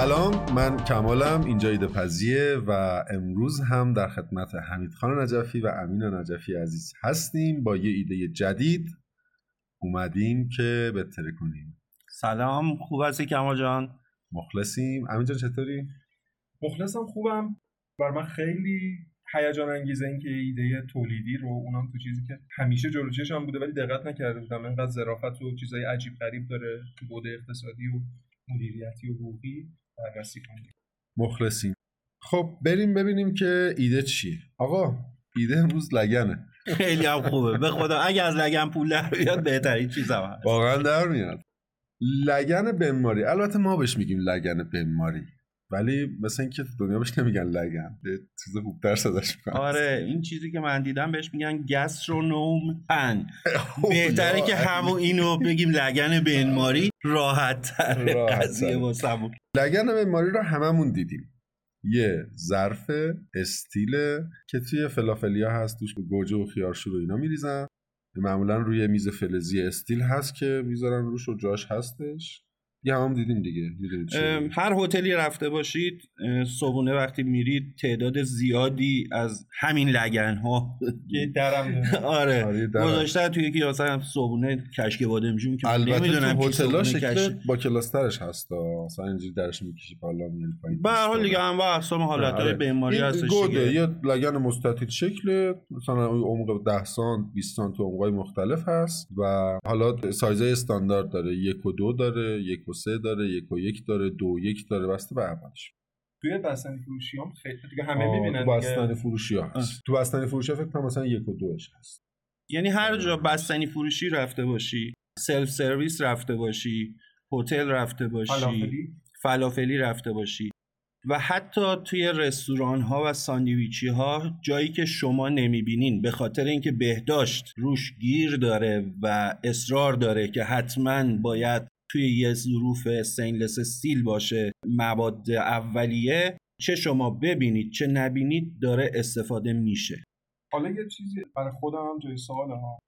سلام من کمالم اینجا ایده پزیه و امروز هم در خدمت حمید خان نجفی و امین نجفی عزیز هستیم با یه ایده جدید. اومدیم که بهتره کنیم. سلام خوب هستی کمال جان؟ مخلصیم. امین جان چطوری؟ مخلصم خوبم. بر من خیلی هیجان انگیزه این که ایده تولیدی رو اونم تو چیزی که همیشه جلو چشم بوده ولی دقت نکرده بودم. اینقدر ظرافت و چیزای عجیب غریب داره تو بود اقتصادی و مدیریتی و حقوقی. بررسی کنیم. مخلصیم. خب بریم ببینیم که ایده چیه. آقا ایده امروز لگنه. خیلی هم خوبه. به خدا اگه از لگن پول در بیاد بهترین چیز هم واقعا در میاد. لگن بنماری البته ما بهش میگیم لگن بنماری ولی مثل اینکه دنیا بهش نمیگن لگن یه چیز خوبتر صداش می‌کنن آره این چیزی که من دیدم بهش میگن گسترونوم پن. بهتره که همون اینو بگیم لگن بنماری راحت تر قضیه واسمون. لگن بنماری رو هممون دیدیم. یه ظرف استیل که توی فلافلیا هست توش گوجه و خیارشور و اینا میریزن. معمولا روی میز فلزی استیل هست که می‌ذارن روش و جاش هستش. یه هم دیدیم دیگه هر هتلی رفته باشید صبونه وقتی میرید تعداد زیادی از همین لگن ها درم آره, آره گذاشته توی یکی مثلا صبونه کشک بادمجون که البته تو هتل شکل با کلاسترش هست مثلا اینجوری درش می‌کشی بالا میاری پایین. به هر حال دیگه انواع اقسام حالتهای آره. بیماری هستش گوده یه لگن مستطیل شکل مثلا عمق 10 سانت 20 سانت تو عمقای مختلف هست و حالا سایزای استاندارد داره. یک و دو داره یک و سه داره یک و یک داره دو و یک داره بسته به اولش توی بستنی فروشی هم خیلی دیگه همه می‌بینن تو بستنی فروشی هست. تو بستنی فروشی فکر کنم مثلا یک و دوش هست. یعنی هر جا بستنی فروشی رفته باشی سلف سرویس رفته باشی هتل رفته باشی فلافلی. فلافلی رفته باشی. و حتی توی رستوران ها و ساندویچی ها جایی که شما نمی‌بینین به خاطر اینکه بهداشت روش گیر داره و اصرار داره که حتما باید توی یه ظروف استینلس استیل باشه مواد اولیه چه شما ببینید چه نبینید داره استفاده میشه. حالا یه چیزی برای خودم هم جای سوال ها.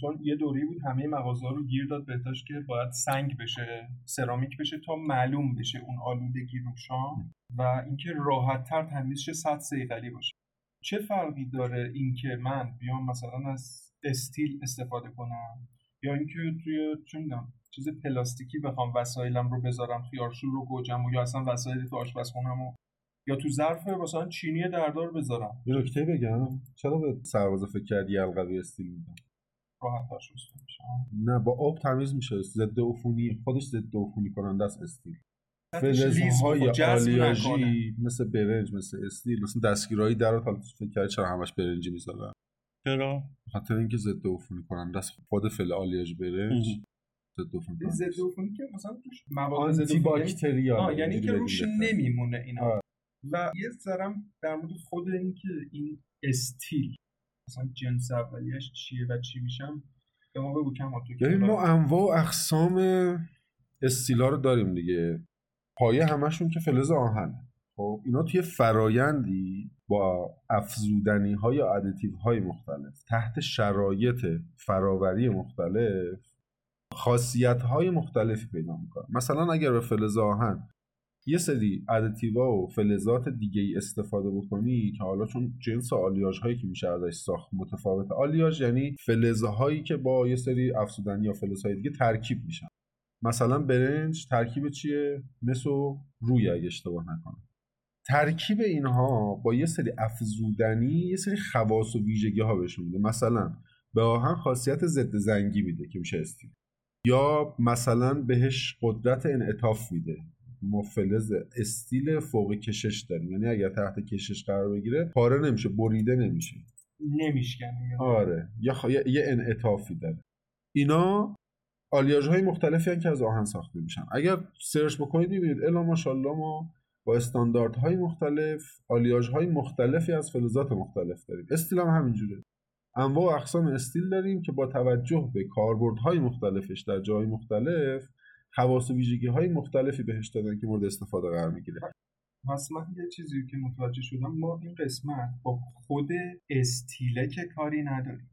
چون یه دوری بود همه مغازه رو گیر داد بهتاش که باید سنگ بشه سرامیک بشه تا معلوم بشه اون آلودگی روشان و اینکه راحت تر تمیزش صد سیقلی باشه. چه فرقی داره اینکه من بیام مثلا از استیل استفاده کنم یا اینکه توی چه چیز پلاستیکی بخوام وسایلم رو بذارم خیارشور رو گوجم و یا اصلا وسایل تو آشپزخونم و یا تو ظرف مثلا چینی دردار بذارم. یه نکته بگم. چرا به سربازه فکر کردی القوی استیل میدم؟ راحت نه با آب تمیز میشه. ضد عفونی خودش ضد عفونی کننده است استیل. فلزهای آلیاژی مثل برنج مثل استیل مثل دستگیرایی در رو فکر کردی چرا همش برنجی می‌ذارن؟ چرا؟ خاطر اینکه ضد عفونی کننده است. خود فلز آلیاژ برنج. ضد عفونی ضد که مثلا توش مواد ضد باکتریال یعنی که روش نمیمونه اینا. و یه ذرم در مورد خود اینکه این استیل مثلا جنس اولیش چیه و چی میشم به ما بگو کم ببین ما انواع و اقسام استیلا رو داریم دیگه. پایه همشون که فلز آهن. خب اینا توی فرایندی با افزودنی های یا additive های مختلف تحت شرایط فراوری مختلف خاصیت های مختلفی پیدا می‌کنن مثلا اگر به فلز آهن یه سری ادتیوا و فلزات دیگه ای استفاده بکنی که حالا چون جنس آلیاژ هایی که میشه ازش ساخت متفاوت. آلیاژ یعنی فلزهایی که با یه سری افزودنی یا فلزهای دیگه ترکیب میشن. مثلا برنج ترکیب چیه؟ مسو روی اگه اشتباه نکنم. ترکیب اینها با یه سری افزودنی یه سری خواص و ویژگی ها بهشون میده. مثلا به آهن خاصیت ضد زنگی میده که میشه استیل. یا مثلا بهش قدرت انعطاف میده. ما فلز استیل فوق کشش داریم. یعنی اگر تحت کشش قرار بگیره پاره نمیشه بریده نمیشه. نمیشکنه. آره. یه, خ... یه انعطافی داره. اینا آلیاژ های مختلفی هم که از آهن ساخته میشن. اگر search بکنید می‌بینید الا ماشاءالله ما با استانداردهای مختلف آلیاژ های مختلفی از فلزات مختلف داریم. استیل هم همینجوره. انواع و اقسام استیل داریم که با توجه به کاربردهای مختلفش در جای مختلف خواص و ویژگی های مختلفی بهش دادن که مورد استفاده قرار می‌گیره. پس من یه چیزی که متوجه شدم ما این قسمت با خود استیله که کاری نداریم.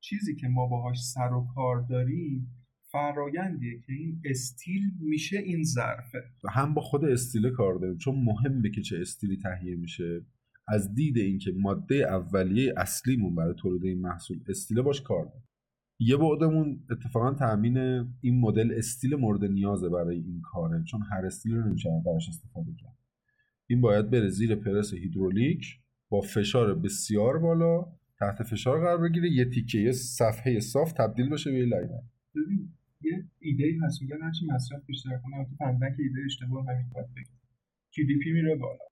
چیزی که ما باهاش سر و کار داریم فرایندیه که این استیل میشه این ظرفه. هم با خود استیله کار داریم چون مهمه که چه استیلی تهیه میشه. از دید اینکه ماده اولیه اصلیمون برای تولید این محصول استیله باش کار داریم یه بعدمون اتفاقا تامین این مدل استیل مورد نیازه برای این کاره چون هر استیل رو نمیشه براش استفاده کرد. این باید بره زیر پرس هیدرولیک با فشار بسیار بالا تحت فشار قرار بگیره یه تیکه یه صفحه صاف تبدیل بشه به یه ببین یه ایده ای هست میگن هرچی مصرف بیشتر کنه تو که ایده اشتباه همین باید بگیم GDP میره بالا.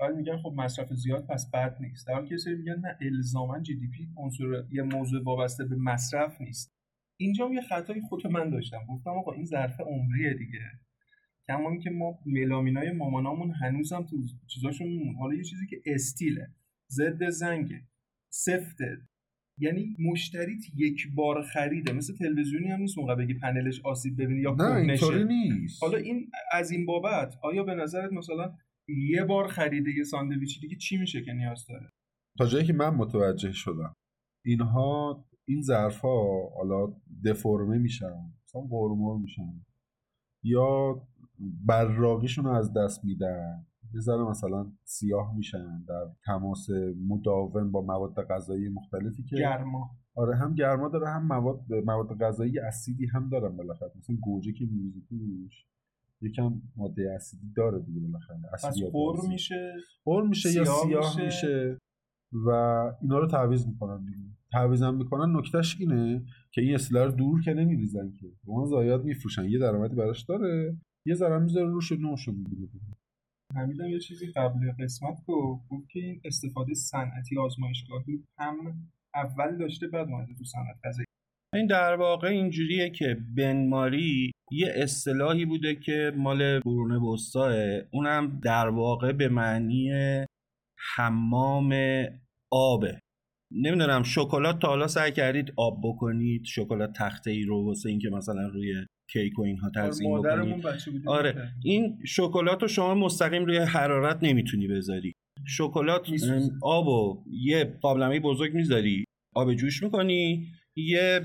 بعد میگن خب مصرف زیاد پس بد نیست. در حالی که سری میگن نه الزاما جی دی پی عنصر یه موضوع وابسته به مصرف نیست. اینجا یه خطای خود من داشتم. گفتم آقا این ظرف عمریه دیگه. کما که ما ملامینای مامانامون هنوزم تو چیزاشون حالا یه چیزی که استیله. ضد زنگه. سفته. یعنی مشتریت یک بار خریده. مثل تلویزیونی هم نیست اونقدر بگی پنلش آسیب ببینی یا نه اینطوری نیست. حالا این از این بابت آیا به نظرت مثلا یه بار خریده یه ساندویچی دیگه چی میشه که نیاز داره؟ تا جایی که من متوجه شدم. اینها این ظرف ها حالا دفرمه میشن مثلا قرمور میشن. یا براقیشون رو از دست میدن. یه ذره مثلا سیاه میشن در تماس مداوم با مواد غذایی مختلفی که گرما. آره هم گرما داره هم مواد مواد غذایی اسیدی هم دارن بالاخره. مثلا گوجه که میریزی توش. یکم ماده اسیدی داره دیگه بالاخره اسید قر میشه؟ قر میشه یا سیاه میشه. میشه و اینا رو تعویض می‌کنن دیگه. تعویض هم می‌کنن. نکتهش اینه که این اصلا رو دور که نمیریزن که. اون زایاد میفروشن. یه درآمدی براش داره. یه ذره می‌ذاره روش نوشو می‌گیره. حمیدم یه چیزی قبل قسمت گفت. گفت که این استفاده صنعتی آزمایشگاهی هم اول داشته بعد اومده تو صنعت. غذایی این در واقع اینجوریه که بنماری یه اصطلاحی بوده که مال قرون وسطاه اونم در واقع به معنی حمام آبه. نمی‌دونم شکلات تا حالا سعی کردید آب بکنید شکلات تخته ای رو واسه اینکه مثلا روی کیک و اینها آره، تزیین بکنید. آره این شکلات رو شما مستقیم روی حرارت نمی‌تونی بذاری. شکلات آب و یه قابلمه بزرگ می‌ذاری. آب جوش می‌کنی یه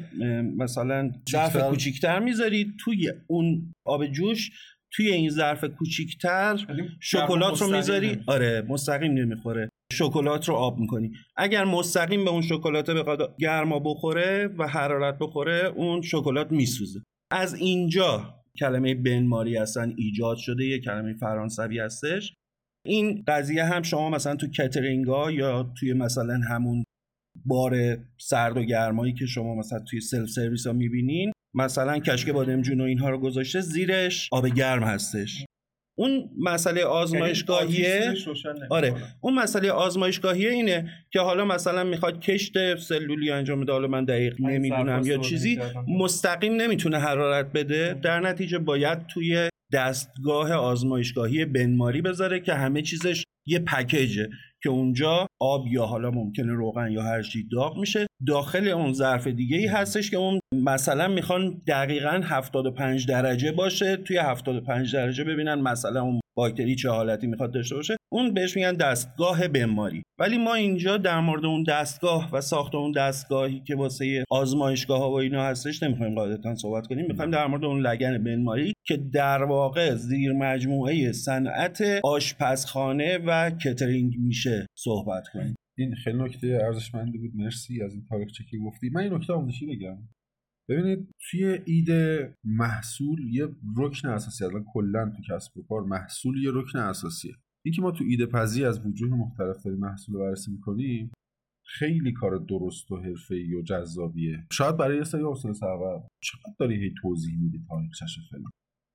مثلا ظرف کوچیکتر می‌ذاری توی اون آب جوش توی این ظرف کوچیکتر شکلات رو می‌ذاری. آره مستقیم نمی‌خوره. شکلات رو آب می‌کنی. اگر مستقیم به اون شکلات بخواد گرما بخوره و حرارت بخوره اون شکلات میسوزه. از اینجا کلمه بنماری اصلا ایجاد شده یه کلمه فرانسوی هستش. این قضیه هم شما مثلا تو کترینگا یا توی مثلا همون بار سرد و گرمایی که شما مثلا توی سلف سرویس ها می‌بینین. مثلا کشک بادمجون و اینها رو گذاشته زیرش آب گرم هستش. اون مسئله یعنی آزمایشگاهیه آره. اون مسئله آزمایشگاهیه اینه که حالا مثلا می‌خواد کشت سلولی انجام بده. حالا من دقیق نمی‌دونم یا چیزی مستقیم نمی‌تونه حرارت بده. در نتیجه باید توی دستگاه آزمایشگاهی بنماری بذاره که همه چیزش یه پکیجه که اونجا آب یا حالا ممکنه روغن یا هر چی داغ میشه. داخل اون ظرف دیگه ای هستش که اون مثلا می‌خوان دقیقا 75 درجه باشه. توی 75 درجه ببینن مثلا اون باکتری چه حالتی می‌خواد داشته باشه اون بهش میگن دستگاه بماری. ولی ما اینجا در مورد اون دستگاه و ساخت اون دستگاهی که واسه آزمایشگاه ها و اینا هستش نمی‌خوایم قاعدتا صحبت کنیم. می‌خوایم در مورد اون لگن بماری که در واقع زیر مجموعه صنعت آشپزخانه و کترینگ میشه صحبت کنیم. این خیلی نکته ارزشمندی بود. مرسی از این تاریخچه که گفتی. من این نکته آموزشی بگم. ببینید توی ایده محصول یه رکن اساسی اصلا کلا تو کسب و کار محصول یه رکن اساسیه. اینکه ما تو ایده پذی از وجوه مختلف داریم محصول رو بررسی می‌کنیم خیلی کار درست و حرفه‌ای و جذابیه. شاید برای یه سری حوصله سرور چقدر داری هی توضیح میدی تاریخچش فلان؟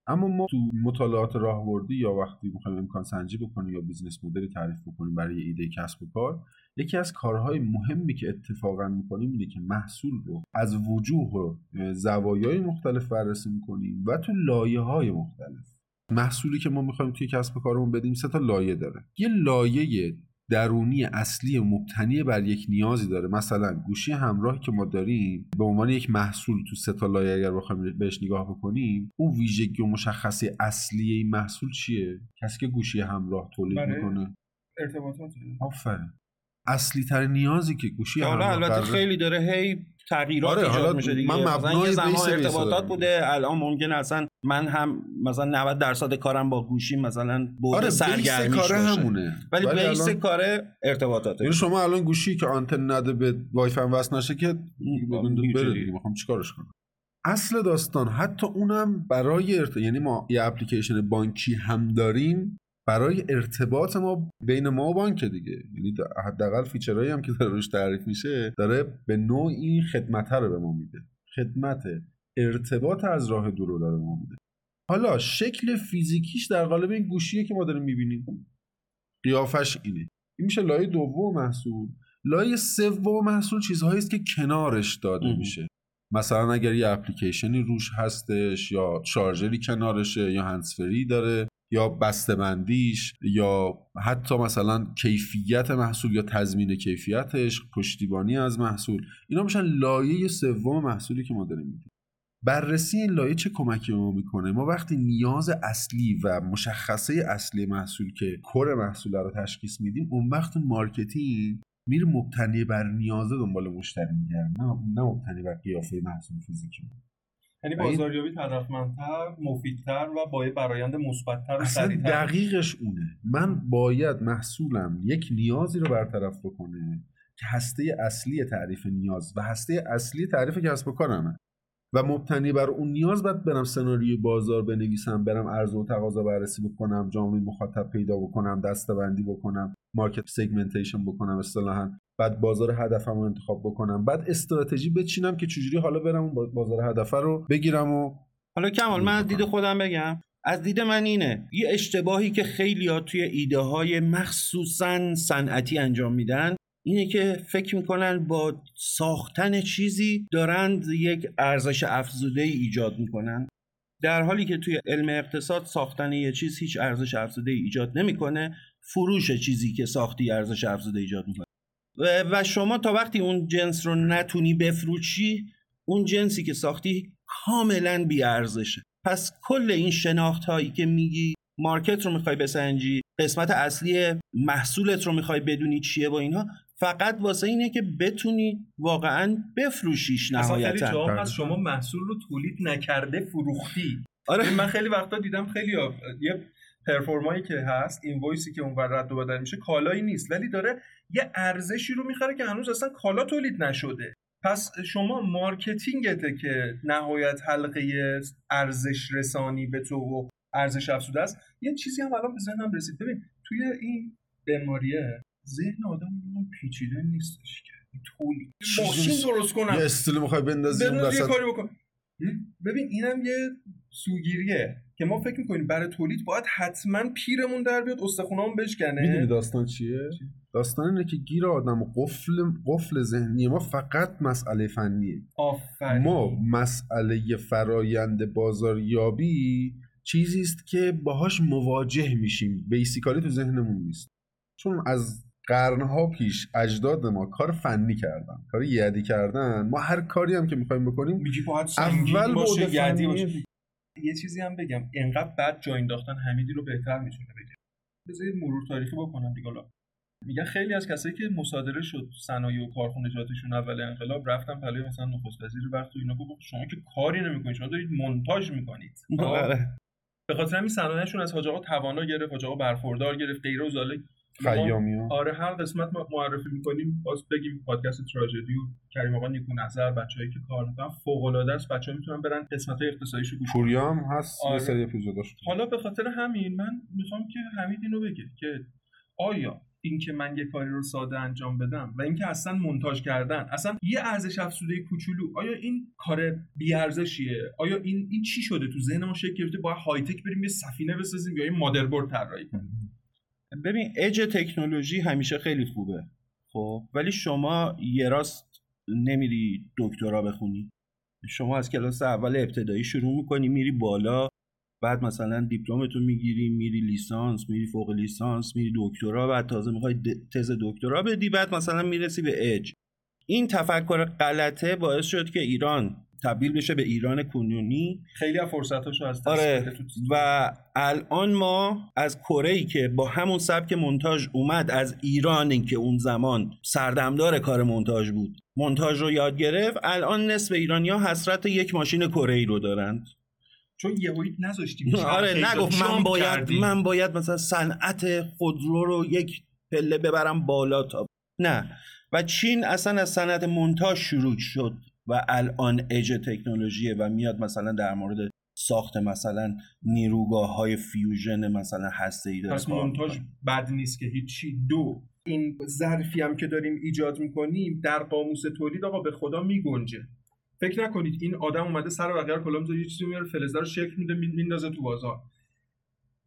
اما ما تو مطالعات راهبردی یا وقتی می‌خوایم امکان سنجی بکنیم یا business model ی تعریف بکنیم برای ایده کسب و کار یکی از کارهای مهمی که اتفاقا می‌کنیم اینه که محصول رو از وجوه و زوایای مختلف بررسی می‌کنیم و تو لایه های مختلف. محصولی که ما می‌خوایم توی کسب و کارمون بدیم سه تا لایه داره. یه لایه درونی اصلی مبتنی بر یک نیازی داره. مثلا گوشی همراهی که ما داریم به عنوان یک محصول تو سه تا لایه اگر بخوایم بهش نگاه بکنیم اون ویژگی و مشخصه اصلی این محصول چیه؟ کسی که گوشی همراه تولید می‌کنه. ارتباطات آفرین. اصلی تر نیازی که گوشی حالا البته خیلی داره هی تغییرات آره ایجاد میشه دیگه. من مثلا یه زمان ارتباطات بوده الان ممکن اصلا من هم مثلا 90 درصد کارم با گوشی مثلا بود آره سرگرمی کار همونه. ولی, ولی بیس الان... کار ارتباطاته. یعنی شما الان گوشی که آنتن نده به وای فای وصل نشه که بره می‌خوام چیکارش کنم؟ اصل داستان حتی اونم برای ارت... یعنی ما یه اپلیکیشن بانکی هم داریم. برای ارتباط ما بین ما و بانک دیگه. یعنی حداقل فیچرهایی هم که داره روش تعریف میشه داره به نوعی خدمت رو به ما میده. خدمت ارتباط از راه دور رو داره به ما میده. حالا شکل فیزیکیش در قالب این گوشیه که ما داریم می‌بینیم. قیافش اینه. این میشه لایه دوم محصول. لایه سوم محصول چیزهایی است که کنارش داده میشه. مثلا اگر یه اپلیکیشنی روش هستش یا شارژری کنارشه یا هنسفری داره یا بسته‌بندیش یا حتی مثلا کیفیت محصول یا تضمین کیفیتش پشتیبانی از محصول اینا میشن لایه سوم محصولی که ما داریم میدیم بررسی این لایه چه کمکی ما می‌کنه؟ ما وقتی نیاز اصلی و مشخصه اصلی محصول که core محصول رو تشخیص میدیم اون وقت marketing میره مبتنی بر نیازه دنبال مشتری میگرده نه مبتنی بر قیافه محصول فیزیکی. یعنی بازاریابی تدارکمندتر مفیدتر و با برایند مثبتتر اصلا دقیقش اونه. من باید محصولم یک نیازی رو برطرف بکنه که هسته اصلی تعریف نیاز و هسته اصلی تعریف کسب و کارمه. و مبتنی بر اون نیاز باید برم سناریوی بازار بنویسم برم عرضه و تقاضا بررسی بکنم جامعه مخاطب پیدا بکنم دستبندی بکنم مارکت سگمنتیشن بکنم اصطلاحا. بعد بازار هدفم رو انتخاب بکنم. بعد استراتژی بچینم که چجوری حالا برم اون بازار هدف رو بگیرم و حالا کمال من از دید خودم بگم. از دید من اینه یه اشتباهی که خیلی ها توی ایده های مخصوصا صنعتی انجام میدن اینه که فکر می‌کنن با ساختن چیزی دارند یک ارزش افزوده ای ایجاد می‌کنن. در حالی که توی علم اقتصاد ساختن یه چیز هیچ ارزش افزوده ای ایجاد نمی‌کنه فروش چیزی که ساختی ارزش افزوده ایجاد می‌کنه. و شما تا وقتی اون جنس رو نتونی بفروشی اون جنسی که ساختی کاملا بیارزشه. پس کل این شناخت هایی که میگی مارکت رو می‌خوای بسنجی قسمت اصلی محصولت رو می‌خوای بدونی چیه با اینها فقط واسه اینه که بتونی واقعا بفروشیش نهایتا. خیلی شما محصول رو تولید نکرده فروختی. آره. من خیلی وقتا دیدم خیلی یه proforma یی که هست این وایسی که اون رد و بدل میشه کالایی نیست. ولی داره یه ارزشی رو می‌خره که هنوز اصلا کالا تولید نشده. پس شما marketing ته که نهایت حلقه ارزش رسانی به تو و ارزش افزوده است. یه چیزی هم الان به ذهنم رسید. ببین توی این بیماریه ذهن آدم پیچیده نیستش که. تولید. ماشین درست کنم. یه استیل می‌خوای بندازی اون کاری بکن. ببین اینم یه سوگیریه. که ما فکر می‌کنیم برای تولید باید حتما پیرمون در بیاد استخونامون بشکنه. می‌دونی داستان چیه؟ داستان اینه که گیر آدم قفل قفل ذهنی ما فقط مسئله فنیه. آفرین. ما مسئله فرایند بازاریابی چیزی است که باهاش مواجه میشیم. بیسیکالی تو ذهنمون نیست. چون از قرنها پیش اجداد ما کار فنی کردن کار یدی کردن. ما هر کاری هم که می‌خوایم بکنیم اول باشه یدی باشه. یه چیزی هم بگم. انقدر بد جا انداختن حمیدی رو بهتر می‌تونه بگه. بذارید مرور تاریخی بکنم دیگه میگن خیلی از کسایی که مصادره شد صنایع و کارخونجاتشون اول انقلاب رفتن پلوی مثلا نخست وزیر وقت و اینا. گفت شما که کاری نمی‌کنید. شما دارید مونتاژ می‌کنید. خب؟ آره. به خاطر همین صنایعشون از حاج آقا توانا گرفت حاج آقا برخوردار گرفت غیره و زاله خیامی آره هر قسمت ما معرفی می‌کنیم باز بگیم پادکست تراژدی و کریم آقا نیکو نظر بچه‌ای که کار می‌کنن فوق العاده است بچه‌ها می‌تونن برن قسمت های اقتصادیشو گوش پوریا هم هست آره. یه سری حالا به خاطر همین من می‌خوام که حمید اینو بگه که آیا اینکه من یه کاری رو ساده انجام بدم و اینکه اصلا مونتاژ کردن اصلا یه ارزش افزوده کوچولو آیا این کار بی ارزشیه آیا این این چی شده تو ذهن ما شکل گرفته؟ با های تک بریم یه سفینه بسازیم یا یه مادربرد طراحی کنیم؟ ببین اج تکنولوژی همیشه خیلی خوبه. خب ولی شما یه راست نمیری دکترا بخونی. شما از کلاس اول ابتدایی شروع می‌کنی میری بالا بعد مثلا دیپلمتو می‌گیری میری لیسانس میری فوق لیسانس میری دکترا بعد تازه می‌خوای تز دکترا بدی بعد مثلا می‌رسی به اج این تفکر غلطه باعث شد که ایران تبدیل بشه به ایران کنونی. خیلی از فرصتاشو از آره. و الان ما از کره ای که با همون سبک مونتاژ اومد از ایرانی که اون زمان سردمدار کار مونتاژ بود مونتاژ رو یاد گرفت الان نصف ایرانیا حسرت یک ماشین کره ای رو دارند. چون یهویی نذاشتیم. آره نگفت من باید من باید مثلا صنعت خودرو رو یک پله ببرم بالا تا نه. و چین اصلا از صنعت مونتاژ شروع شد. و الان اج تکنولوژیه و میاد مثلا در مورد ساخت مثلا نیروگاه های فیوژن مثلا هسته ای داره پس مونتاژ بد نیست که هیچی. دو این ظرفی هم که داریم ایجاد می‌کنیم در قاموس تولید آقا به خدا میگنجه. فکر نکنید این آدم اومده سر بقیه رو کلام یه چیزی میاره فلزه رو شکل میده میندازه تو بازار.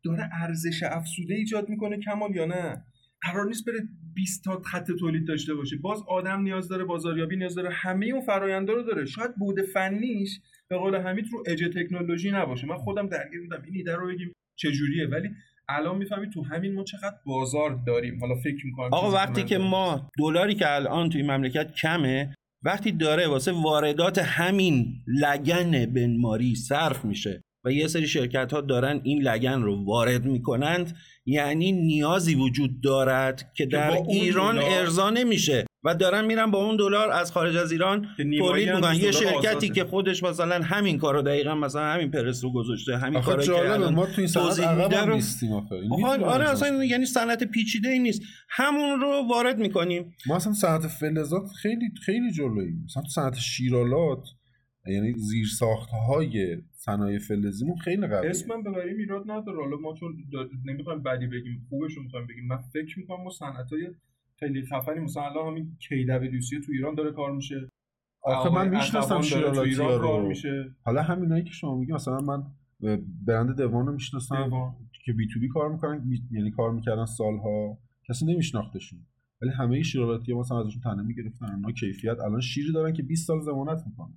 داره ارزش افزوده ایجاد می‌کنه کمال یا نه؟ قرار نیست بره 20 تا خط تولید داشته باشه. باز آدم نیاز داره بازاریابی نیاز داره همه اون فراینده رو داره. شاید بود فنیش به قول حمید رو اج تکنولوژی نباشه. من خودم درگیر بودم. این ایده رو بگیم چجوریه. ولی الان می‌فهمید تو همین ما چقدر بازار داریم. حالا فکر می‌کنم آقا وقتی که ما دلاری که الان توی مملکت کمه وقتی داره واسه واردات همین لگن بنماری صرف میشه. و یه سری شرکت ها دارن این لگن رو وارد می‌کنند. یعنی نیازی وجود دارد که در ایران ارضا نمیشه. و دارن میرن با اون دلار از خارج از ایران تولید می‌کنن. یه شرکتی که خودش مثلا همین کارو دقیقا مثلا همین پرس رو گذاشته همین کارو که ما تو این صنعت رو نیستیم آره اصلا یعنی صنعت پیچیده ای نیست. همون رو وارد می‌کنیم. ما اصلا صنعت فلزات خیلی خیلی جلوییم. مثلا تو صنعت شیرالات یعنی زیر ساخته های صنایع فلزیمون خیلی قویه. اسمم ببریم ایراد نداره. حالا ما چون نمی‌خوایم بدی بگیم خوبش می‌خوایم بگیم. من فکر می‌کنم ما صنعت های خیلی خفنی مثلا الان همین KWC تو ایران داره کار میشه. آخه من می‌شناسم شیرالاتی رو کار میشه. حالا همینایی که شما میگی مثلا من برند دوان رو می‌شناسم که بی تو بی کار می‌کنن یعنی کار می‌کردن سالها. کسی نمیشناختشون. ولی همه شیرالاتی مثلا ازشون تنه می‌گرفتن. اونا کیفیت الان شیری دارن که 20 سال زمانت می‌کنن.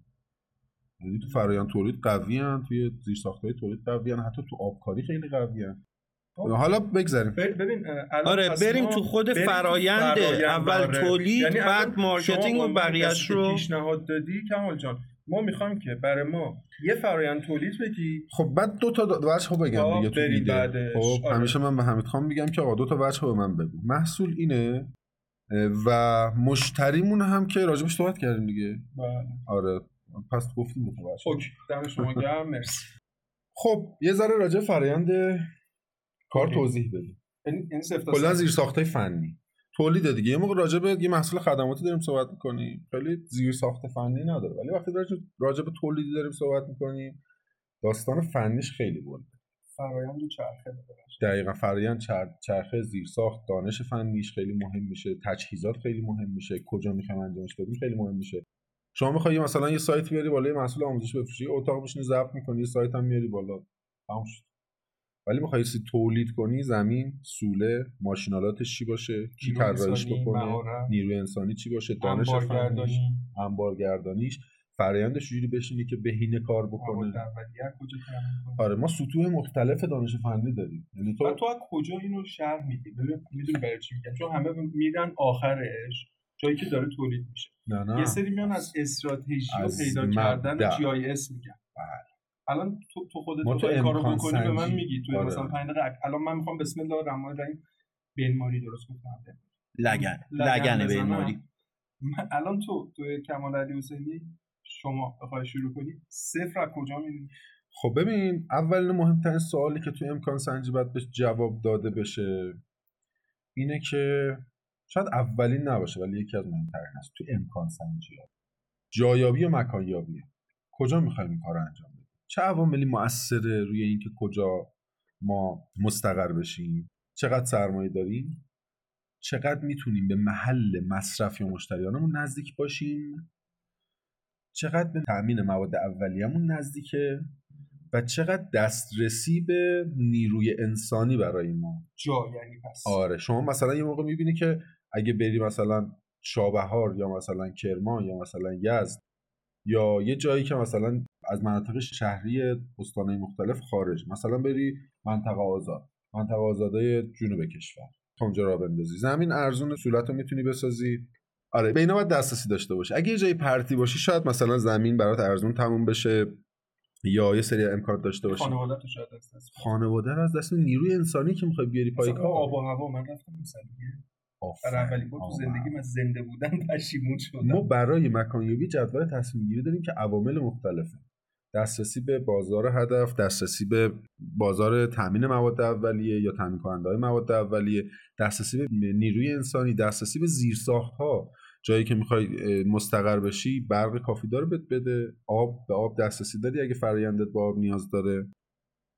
یعنی تو فرایند تولید قوی هن توی زیر های تولید قوی هن. حتی تو آبکاری خیلی قوی هن. خب. حالا بگذاریم ببین آره بریم تو خود فرایند اول آره. تولید یعنی بعد marketing و بقیهش رو پیشنهاد دادی کمال جان ما می‌خوایم که برای ما یه فرایند تولید بگی خب بعد دو تا وجه ها بگم دیگه تو ایده خب آره. همیشه من به حمید خان میگم که آقا دو تا وجه به من بگو محصول اینه و مشتریمون هم که راجبش صحبت کردیم دیگه بله. آره پس گفتیم تا okay. دم شما گرم. مرسی. خب یه ذره راجع فرایند کار توضیح بدیم. این کلا زیر ساخته فنی. تولید دیگه. یه موقع راجع به یه محصول خدماتی داریم صحبت می‌کنیم. خیلی زیر ساخت فنی نداره. ولی وقتی راجع به تولیدی داریم صحبت می‌کنیم داستان فنیش خیلی بود فرایند و چرخه دقیقا فرایند چرخه زیر ساخت دانش فنیش خیلی مهم میشه. تجهیزات خیلی مهم میشه. کجا می‌خوایم انجامش بدیم خیلی مهم میشه. شما می‌خوای مثلا یه سایت بیاری بالا یه محصول آموزشی بفروشی اتاق بشینی ضبط می‌کنی یه سایت هم میاری بالا. تموم شد. ولی می‌خوای تولید کنی زمین سوله ماشین‌آلاتش چی باشه؟ کی طراحیش بکنه؟ نیروی انسانی چی باشه؟ دانش فنیش انبارگردانیش. فرآیندش جوری بشینی که بهینه کار بکنه؟ آره ما سطوح مختلف دانش فنی داریم. یعنی تو تو از کجا اینو شرح میدی؟ ببین می‌دونی برای چی میگم؟ چون همه میرن آخرش. جایی که داره تولید میشه. نه نه. یه سری میان از استراتژی و پیدا کردن GIS میگن. بله. الان تو تو خودت تو این کارو بکنی به من میگی. تو آره. مثلا 5 دقیقه. الان من می‌خوام بسم الله الرحمن الرحیم بنماری درست کنم لگن. لگن بنماری الان تو تو کمال علی حسینی شما بخوای شروع کنی صفر از کجا می‌بینی؟ خب ببین اول مهمترین سوالی که تو امکان سنجی باید بهش جواب داده بشه اینه که شاید اولین نباشه ولی یکی از مهمترین هست تو امکان سنجی ها. جایابی و مکانیابی. کجا می‌خوایم این کار انجام بدیم؟ چه عواملی مؤثره روی اینکه کجا ما مستقر بشیم؟ چقدر سرمایه داریم؟ چقدر می‌تونیم به محل مصرف یا مشتریانمون نزدیک باشیم؟ چقدر به تأمین مواد اولیه‌مون نزدیکه؟ و چقدر دسترسی به نیروی انسانی برای ما؟ جا یعنی پس. آره شما مثلا یه موقع می‌بینی که اگه بری مثلا شابهار یا مثلا کرمان یا مثلا یزد یا یه جایی که مثلا از مناطق شهری استانهای مختلف خارج مثلا بری منطقه آزاد منطقه آزادای جنوب کشور تا اونجا را بندازی. زمین ارزون صورت رو می‌تونی بسازی. آره به اینا باید دسترسی داشته باشه اگه یه جایی پرتی باشی شاید مثلا زمین برات ارزون تموم بشه یا یه سری امکانات داشته باشی. خانواده تو شاید دست خانواده از دست نیروی انسانی که می‌خوای بیاری پای کار. آب و هوا من رفتم مثلا برای اولین بار تو. زندگی من زنده بودن پشیمون شدم. ما برای مکانیابی جدول تصمیم گیری داریم که عوامل مختلفه. دسترسی به بازار هدف دسترسی به بازار تامین مواد اولیه یا تامین کننده های مواد اولیه دسترسی به نیروی انسانی دسترسی به زیرساخت ها جایی که می‌خوای مستقر بشی برق کافی داره بهت بده. آب به آب دسترسی داری اگه فرایندت با آب نیاز داره.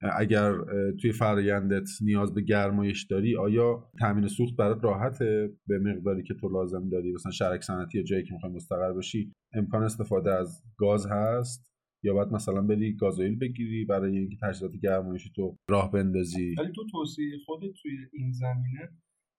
اگر توی فرایندت نیاز به گرمایش داری آیا تامین سوخت برات راحته؟ به مقداری که تو لازم داری مثلا شرک صنعتی یا جایی که می‌خوای مستقر بشی امکان استفاده از گاز هست؟ یا باید مثلا بری گازوئیل بگیری برای اینکه تجهیزات گرمایشی تو راه بندازی؟ ولی تو توصیه خودت توی این زمینه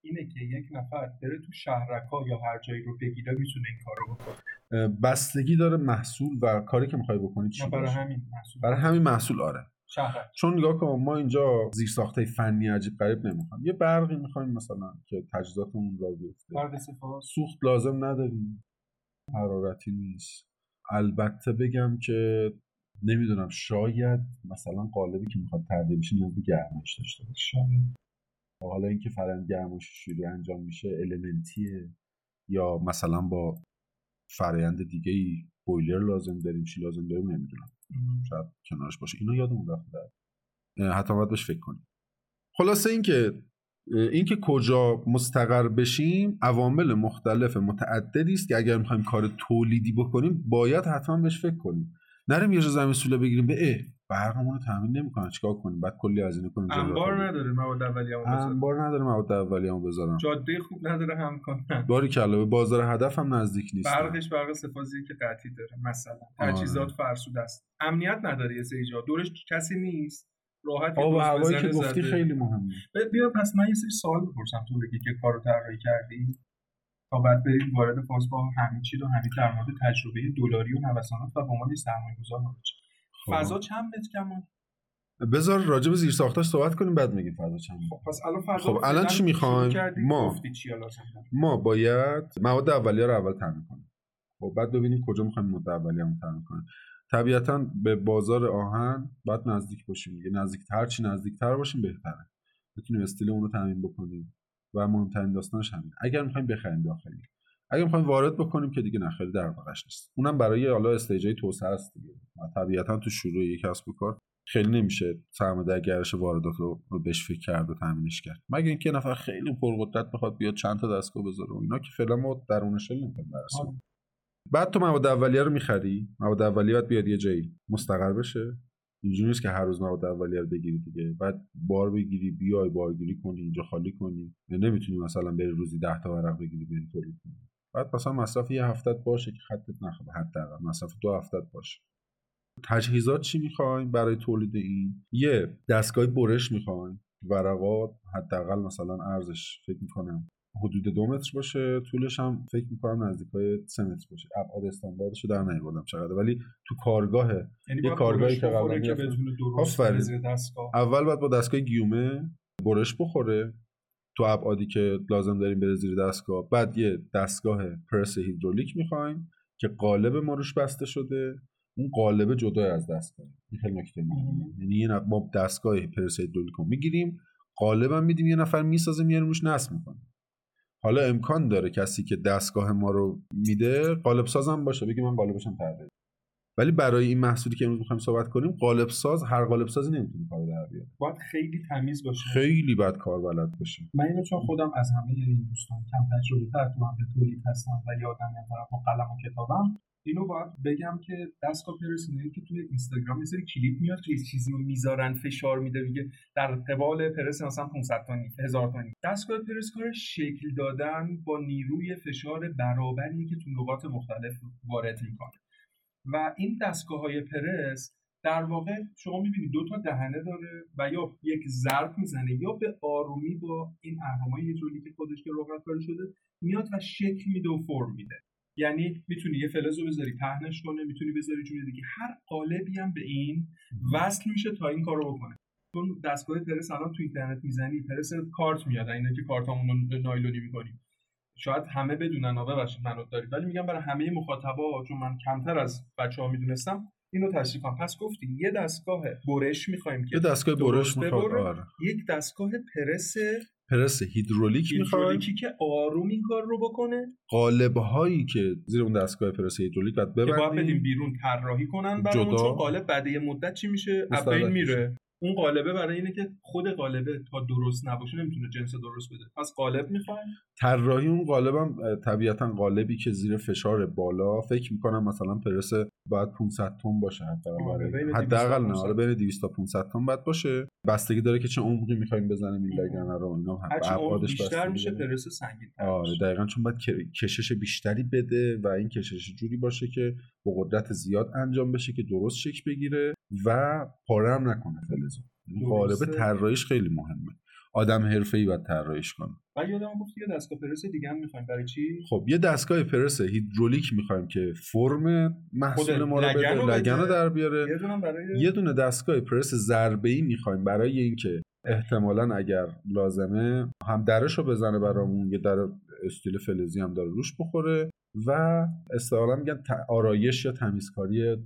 اینه که یک نفر بره تو شهرکا یا هر جایی رو بگیره می‌تونه این کار رو بکنه بستگی داره محصول و کاری که می‌خوای بکنی چی برای. همین محصول. برای همین محصول آره. شهرک چون نگاه کن ما اینجا زیر ساخته فنی عجیب غریب نمی‌خوایم. یه برقی می‌خوایم مثلا که تجهیزاتمون را بیفته. سوخت لازم نداریم. حرارتی نیست. البته بگم که نمی‌دونم شاید مثلا قالبی که می‌خواد ترده بشه نیاز به گرمایش داشته باشه. شاید. حالا اینکه فرآیند گرمایش شوری انجام میشه المنتیه. یا مثلا با فرایند دیگه ای بویلر لازم داریم چی لازم داریم نمی‌دونم. شاید کنارش باشه. اینو یادمون رفته حتی باید بهش فکر کنیم. خلاصه اینکه اینکه کجا مستقر بشیم عوامل مختلف متعددی است که اگر می‌خوایم کار تولیدی بکنیم باید حتما بهش فکر کنیم. نریم یه زمین سوله بگیریم به برقمون رو تامین نمی‌کنن. چیکار کنیم؟ بعد کلی هزینه کنیم انبار نداره مواد اولیه‌مو بذاره انبار نداره مواد اولیه‌مو بذارم جاده خوب نداره هم کنن باری کلا به بازار هدف هم نزدیک نیست. برقش برق سفازی که قطعی داره مثلا. تجهیزات فرسوده است. امنیت نداره یه سری جا. دورش کسی نیست. راحت آب هوایی که گفتی. خیلی مهمه. بیا پس من یه سری سوال بپرسم تو بگی که کارو طراحی کردی. تا بعد بریم وارد فاز با همین چیز و همین در مورد تجربه دلاری و نوسانات و به عنوان سرمایه گذار بشه خب. فضا چند متر کمان بذار راجع به زیر ساختاش صحبت کنیم بعد میگیم فضا چند خب پس الان فضا خب، الان چی می‌خوایم؟ ما. ما باید مواد اولیه رو اول تامین کنیم. خب بعد ببینیم کجا می‌خوایم مواد اولیه رو تامین کنیم. طبیعتا به بازار آهن باید نزدیک باشیم دیگه. نزدیک هر چی نزدیکتر باشیم بهتره. بتونیم استیل اون رو تامین بکنیم و مهمترین داستانش همین. اگر می‌خوایم بخریم داخلی. اگر می‌خوایم وارد بکنیم که دیگه نخری در واقعش نیست. اونم برای حالا استیجای توسعه است دیگه. طبیعتا تو شروع یک کسب و کار خیلی نمیشه سرمایه‌گرش واردات رو رو بهش فکر کرد و تامینش کرد. مگه اینکه نفر خیلی پرقدرت بخواد بیاد چند تا دستگاه بذاره اینا که فعلا ما درونش برسیم بعد تو مواد اولیه رو می‌خری. مواد اولیه باید بیاد یه جایی. مستقر بشه. اینجوری نیست که هر روز مواد اولیه رو بگیری دیگه. بعد بار بگیری بیای بارگیری کنی اینجا خالی کنی. نمی‌تونی مثلا بری روزی 10 تا ورق بگیری بری تولید کنی. بعد مثلا مصرف یه هفتت باشه که خطت نخوره حداقل مصرف دو هفتت باشه. تجهیزات چی می‌خوایم برای تولید این؟ یه دستگاه برش می‌خوایم ورقات حداقل مثلا ارزش فکر می‌کنم حدود دو متر باشه طولش هم فکر می‌کنم نزدیک های سه متر باشه. ابعاد استانداردش رو در نیاوردم چقدر ولی تو کارگاه یعنی یه باید کارگاهی که قبلا اول باید با دستگاه گیومه برش بخوره. تو ابعادی که لازم داریم بره زیر دستگاه. بعد یه دستگاه پرس هیدرولیک می‌خوایم که قالب ما روش بسته شده. اون قالب جدا از دستگاه. این خیلی نکته مهمه یعنی یه ما دستگاه پرس هیدرولیک رو می‌گیریم قالب هم میدیم یه نفر می‌سازه میاره روش نصب می‌کنه. حالا امکان داره کسی که دستگاه ما رو میده قالب سازم باشه. بگه من قالبشم طراحی ولی برای این محصولی که امروز می‌خوایم صحبت کنیم قالب ساز هر قالب سازی نمی‌تونه کار در بیاره. باید خیلی تمیز باشه. خیلی بد کار بلد باشه. من اینو چون خودم از همه این دوستان کم تجربه تر تو هم به تولید هستم و یادم میاد با قلم و کتابم اینو باید بگم که دستگاه پرس که توی اینستاگرام یه سری کلیپ میاد که چیزی رو می‌ذارن فشار میده میگه در قبال پرس مثلا 500 تانی 1000 تانی دستگاه پرس کار شکل دادن با نیروی فشار برابری که تو نقاط مختلف وارد می‌کنه. و این دستگاه های پرس در واقع شما می‌بینید دو تا دهنه داره و یا یک ضرب می‌زنه یا به آرومی با این اهرمای هیدرولیک خودش که رقت کاری شده میاد و شکل میده و فرم میده. یعنی می‌تونی یه فلز رو بذاری پهنش کنه می‌تونی بذاری جوری دیگه. هر قالبی هم به این وصل میشه تا این کارو بکنه. چون دستگاه پرس الان تو اینترنت می‌زنی پرس کارت میاد. اینا که کارتامون رو نایلونی می‌کنیم. شاید همه بدونن آقا باشید منو دارید. ولی میگم برای همه مخاطبا چون من کمتر از بچه ها می‌دونستم اینو تشریح کنم پس گفتیم یه دستگاه برش می‌خوایم که یه دستگاه برش می‌خواد آره. یک دستگاه پرس پرس هیدرولیک می‌خوایم. که آروم این کار رو بکنه. قالب هایی که زیر اون دستگاه پرس هیدرولیک باید ببندیم که باید بدیم بیرون طراحی کنن برامون چون قالب بعد یه مدت چی میشه؟ اپین میره. اون قالبه برای اینه که خود قالبه تا درست نباشه نمی‌تونه جنس درست بده. پس قالب می‌خوایم. طراحی اون قالبم طبیعتا قالبی که زیر فشار بالا فکر می‌کنم مثلا پرس باید 500 تن باشه حداقل حداقل نه آره بین 200 تا 500 تن باید باشه. بستگی داره که چه عمقی می‌خوایم بزنیم این لگنه رو اینا ابعادش بیشتر میشه پرس سنگین آره دقیقاً چون باید کشش بیشتری بده و این کشش جوری باشه که با قدرت زیاد انجام بشه که درست شکل بگیره. و پاره هم نکنه فلزو قالب طراحیش خیلی مهمه. آدم حرفه‌ای باید طراحیش کنه. و یادم گفت یه دستگاه پرس دیگه هم می‌خوایم. برای چی؟ خب یه دستگاه پرس هیدرولیک می‌خوایم که فرم محصول ما رو بده لگن رو در بیاره. یه دونه دستگاه پرس ضربه‌ای می‌خوایم. برای اینکه احتمالا اگر لازمه هم درش رو بزنه برامون یه در استیل فلزی هم داره روش بخوره و اصطلاحا میگن آرایش یا تمیزکاری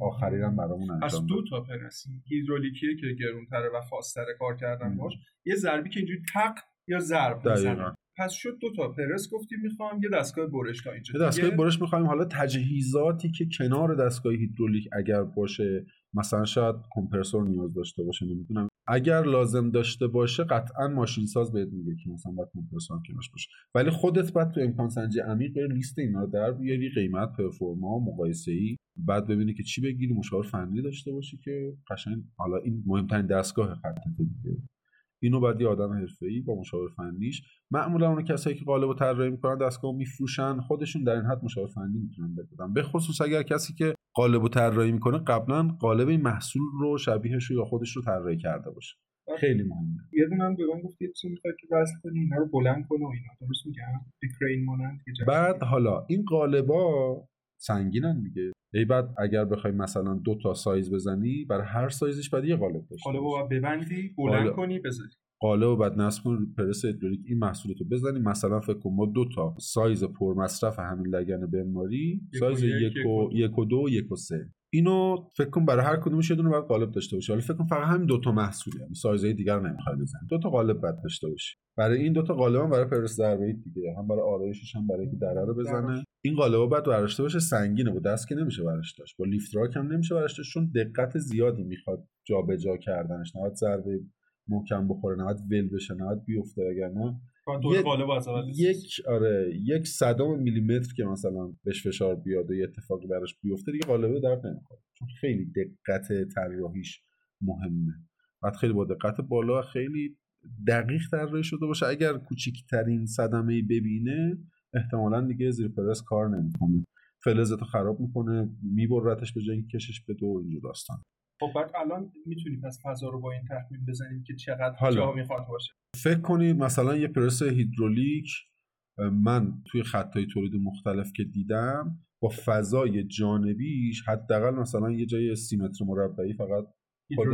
آخری هم برامون انجام پس دو تا پرسی هیدرولیکیه که گرونتره و فاستره کار کردن باش. یه ضربی که اینجوری تق یا ضرب می‌زنه. پس شد دو تا پرس گفتیم می‌خوام یه دستگاه برش تا اینجا. یه دستگاه برش می‌خوایم. حالا تجهیزاتی که کنار دستگاه هیدرولیک اگر باشه مثلا شاید کمپرسور نیاز داشته باشه نمی‌دونم. اگر لازم داشته باشه قطعا ماشین ساز بهت میگه که مثلا باید کمپرسور کنارش باشه. ولی خودت باید تو امکان سنجی عمیق لیست اینا رو در بیاری قیمت پرفورما مقایسه ای بعد ببینی که چی بگیری مشاور فنی داشته باشی که قشنگ حالا این مهمترین دستگاه خطته دیگه. اینو بعد یه آدم حرفه‌ای با مشاور فنیش معمولا اون کسایی که قالب و طراحی می‌کنن دستگاه میفروشن خودشون در این حد مشاور فنی می‌تونن بدن به خصوص اگر کسی که قالب و طراحی می‌کنه قبلا قالب این محصول رو شبیهش رو یا خودش رو طراحی کرده باشه. خیلی مهمه. یه دونه هم بگم گفت یه چیزی می‌خواد که وصل کنی اینا رو بلند کنه و اینا. درست میگم؟ crane مانند بعد حالا این قالبا سنگینن دیگه. باید اگر بخوای مثلا دو تا سایز بزنی برای هر سایزش بعد یه قالب داشته قالب رو ببندی بلند کنی بذاری قالب رو بعد نصب کن پرس هیدرولیک این محصولات رو بزنی. مثلا فکر کن ما دو تا سایز پر مصرف همین لگن بن‌ماری سایز یک و یک و دو. و یک و سه. اینو فکر کن برای هر کدومش یه دونه باید قالب داشته باشی. حالا فکر کن فقط همین دو تا محصولی هم. سایزهای دیگر رو نمی‌خوای بزنی. دو تا قالب بعد داشته باشی. برای این دو تا قالب هم برای پرس ضربه دیگه. هم برای آرایشش هم برای اینکه دره رو بزنه. این قالب باید برداشته بشه سنگینه با دست که نمیشه برش داشت با lift راک هم نمیشه برش داشت چون دقت زیادی می‌خواد جابجا کردنش نه ضربه محکم بخوره نه ول بشه نه بیفته اگر نه یک آره یک صدم میلیمتر که مثلا بهش فشار بیاد و یه اتفاقی براش بیفته دیگه قالبه درد نمی‌خوره چون خیلی دقت طراحیش مهمه. بعد خیلی با دقت بالا خیلی دقیق طراحی شده باشه اگر کوچکترین صدمه ببینه احتمالا دیگه زیر پرس کار نمی‌کنه. فلزتو خراب می‌کنه میبرتش به جای کشش به دو اینجور داستان. خب بعد الان می‌تونی پس فضا رو با این تخمین بزنیم که چقدر حالا. جا می‌خواد باشه. فکر کنید مثلا یه پرس هیدرولیک من توی خطای تولید مختلف که دیدم با فضای جانبیش حداقل مثلا یه جای سی متر مربعی فقط خود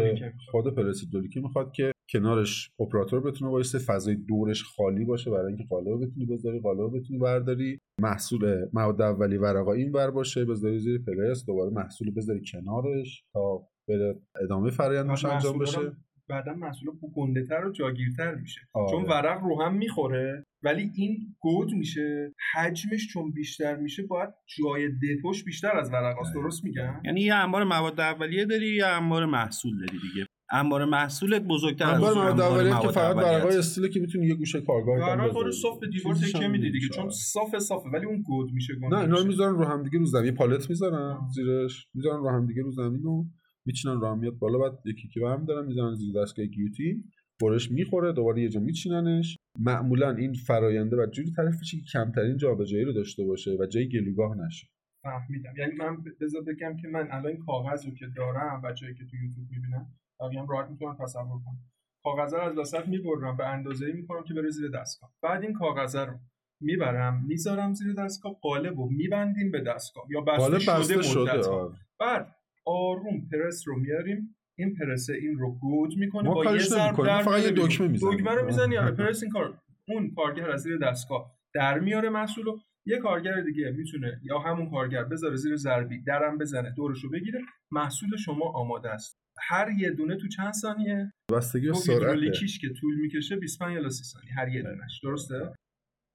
خود پرس هیدرولیکی می‌خواد که کنارش اپراتور بتونه وایسه فضای دورش خالی باشه برای اینکه قالب بتونی بذاری قالب بتونی برداری. محصول مواد اولی ورقا این ور باشه بذاری زیر پرس دوباره محصول بذاری کنارش تا بره ادامه فرآیندش انجام بشه. بعدا محصول گنده تر و جاگیرتر میشه. آره. چون ورق رو هم می‌خوره ولی این گود میشه. حجمش چون بیشتر میشه باید جای دپوش بیشتر از ورق هست درست میگم؟ یعنی یه انبار مواد اولیه داری یا انبار محصول داری دیگه. انبار محصولت بزرگتر از انبار مواد اولیه که فقط اولیت. برای استیل که می‌تونی یه گوشه کارگاه برای خود صاف به دیوار تکیه میدی دیگه. چون صاف صافه ولی اون گود میشه نه اینا رو می‌ذارن رو هم دیگه رو زمین. یه پالت می‌ذارن. زیرش. می‌ذارن رو هم دیگه رو زمین و میچینن رو هم. میاد بالا بعد یکی که برمی دارن می‌ذارن زیر دستگاه گیوتی. برش می‌خوره دوباره یه جا میچیننش. معمولا این فراینده و جوری تعریف میشه که کمترین جابجایی رو داشته باشه و جای گلوگاه نشه. فهمیدم. یعنی من بذار بگم که من الان این کاغذ رو که دارم بچه‌ای که تو یوتیوب می‌بینن بقیه هم راحت می‌تونن تصور کنن کاغذ رو از وسط می‌برم به اندازه‌ای می‌کنم که بره زیر دستگاه بعد این کاغذ رو می‌برم می‌ذارم زیر دستگاه قالب رو میبندیم به دستگاه یا بسته شده, بسته شده. آره. بعد آروم پرس رو میاریم این پرسه این رو گود می‌کنه با یه ضرب. در فقط یه. دکمه می‌زنیم. دکمه رو می‌زنی آره پرس این کار اون کارگر از زیر دستگاه در میاره محصول رو یه کارگر دیگه می‌تونه یا همون کارگر بذاره زیر ضربی درم بزنه دورشو بگیره محصول شما آماده است هر یه دونه تو چند ثانیه؟ بستگی به تو سرعت که طول می‌کشه 25 الی 30 ثانیه هر یه دونش. درسته؟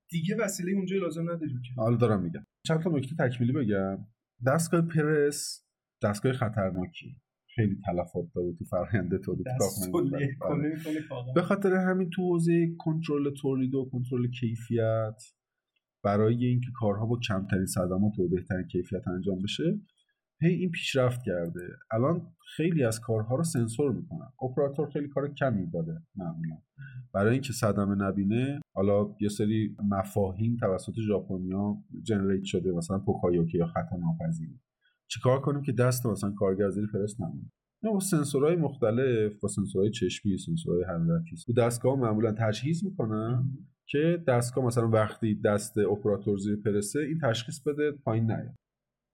دیگه وسیله اونجا لازم نداریم که. حالا دارم میگم. چند تا نکته تکمیلی بگم. دستگاه پرس دستگاه خطرناکی. خیلی تلفات داره تو فرآیند تولید کاغذ. به خاطر همین تو حوزه کنترل تولید و کنترل کیفیت برای اینکه کارها با کمترین صدمات و بهترین کیفیت انجام بشه هی این پیشرفت کرده. الان خیلی از کارها رو سنسور می‌کنن. اپراتور خیلی کار کمی داره معمولا. برای اینکه صدمه نبینه حالا یه سری مفاهیم توسط ژاپنیا generate شده مثلا پوکایوکی یا خطا ناپذیری چیکار کنیم که دست مثلا کارگر زیر پرس نمونه با سنسورهای مختلف با سنسورهای چشمی سنسورهای حرارتی. تو دستگاه معمولا تجهیز می‌کنن که دستگاه مثلا وقتی دست اپراتور زیر پرسه این تشخیص بده پایین نیاد.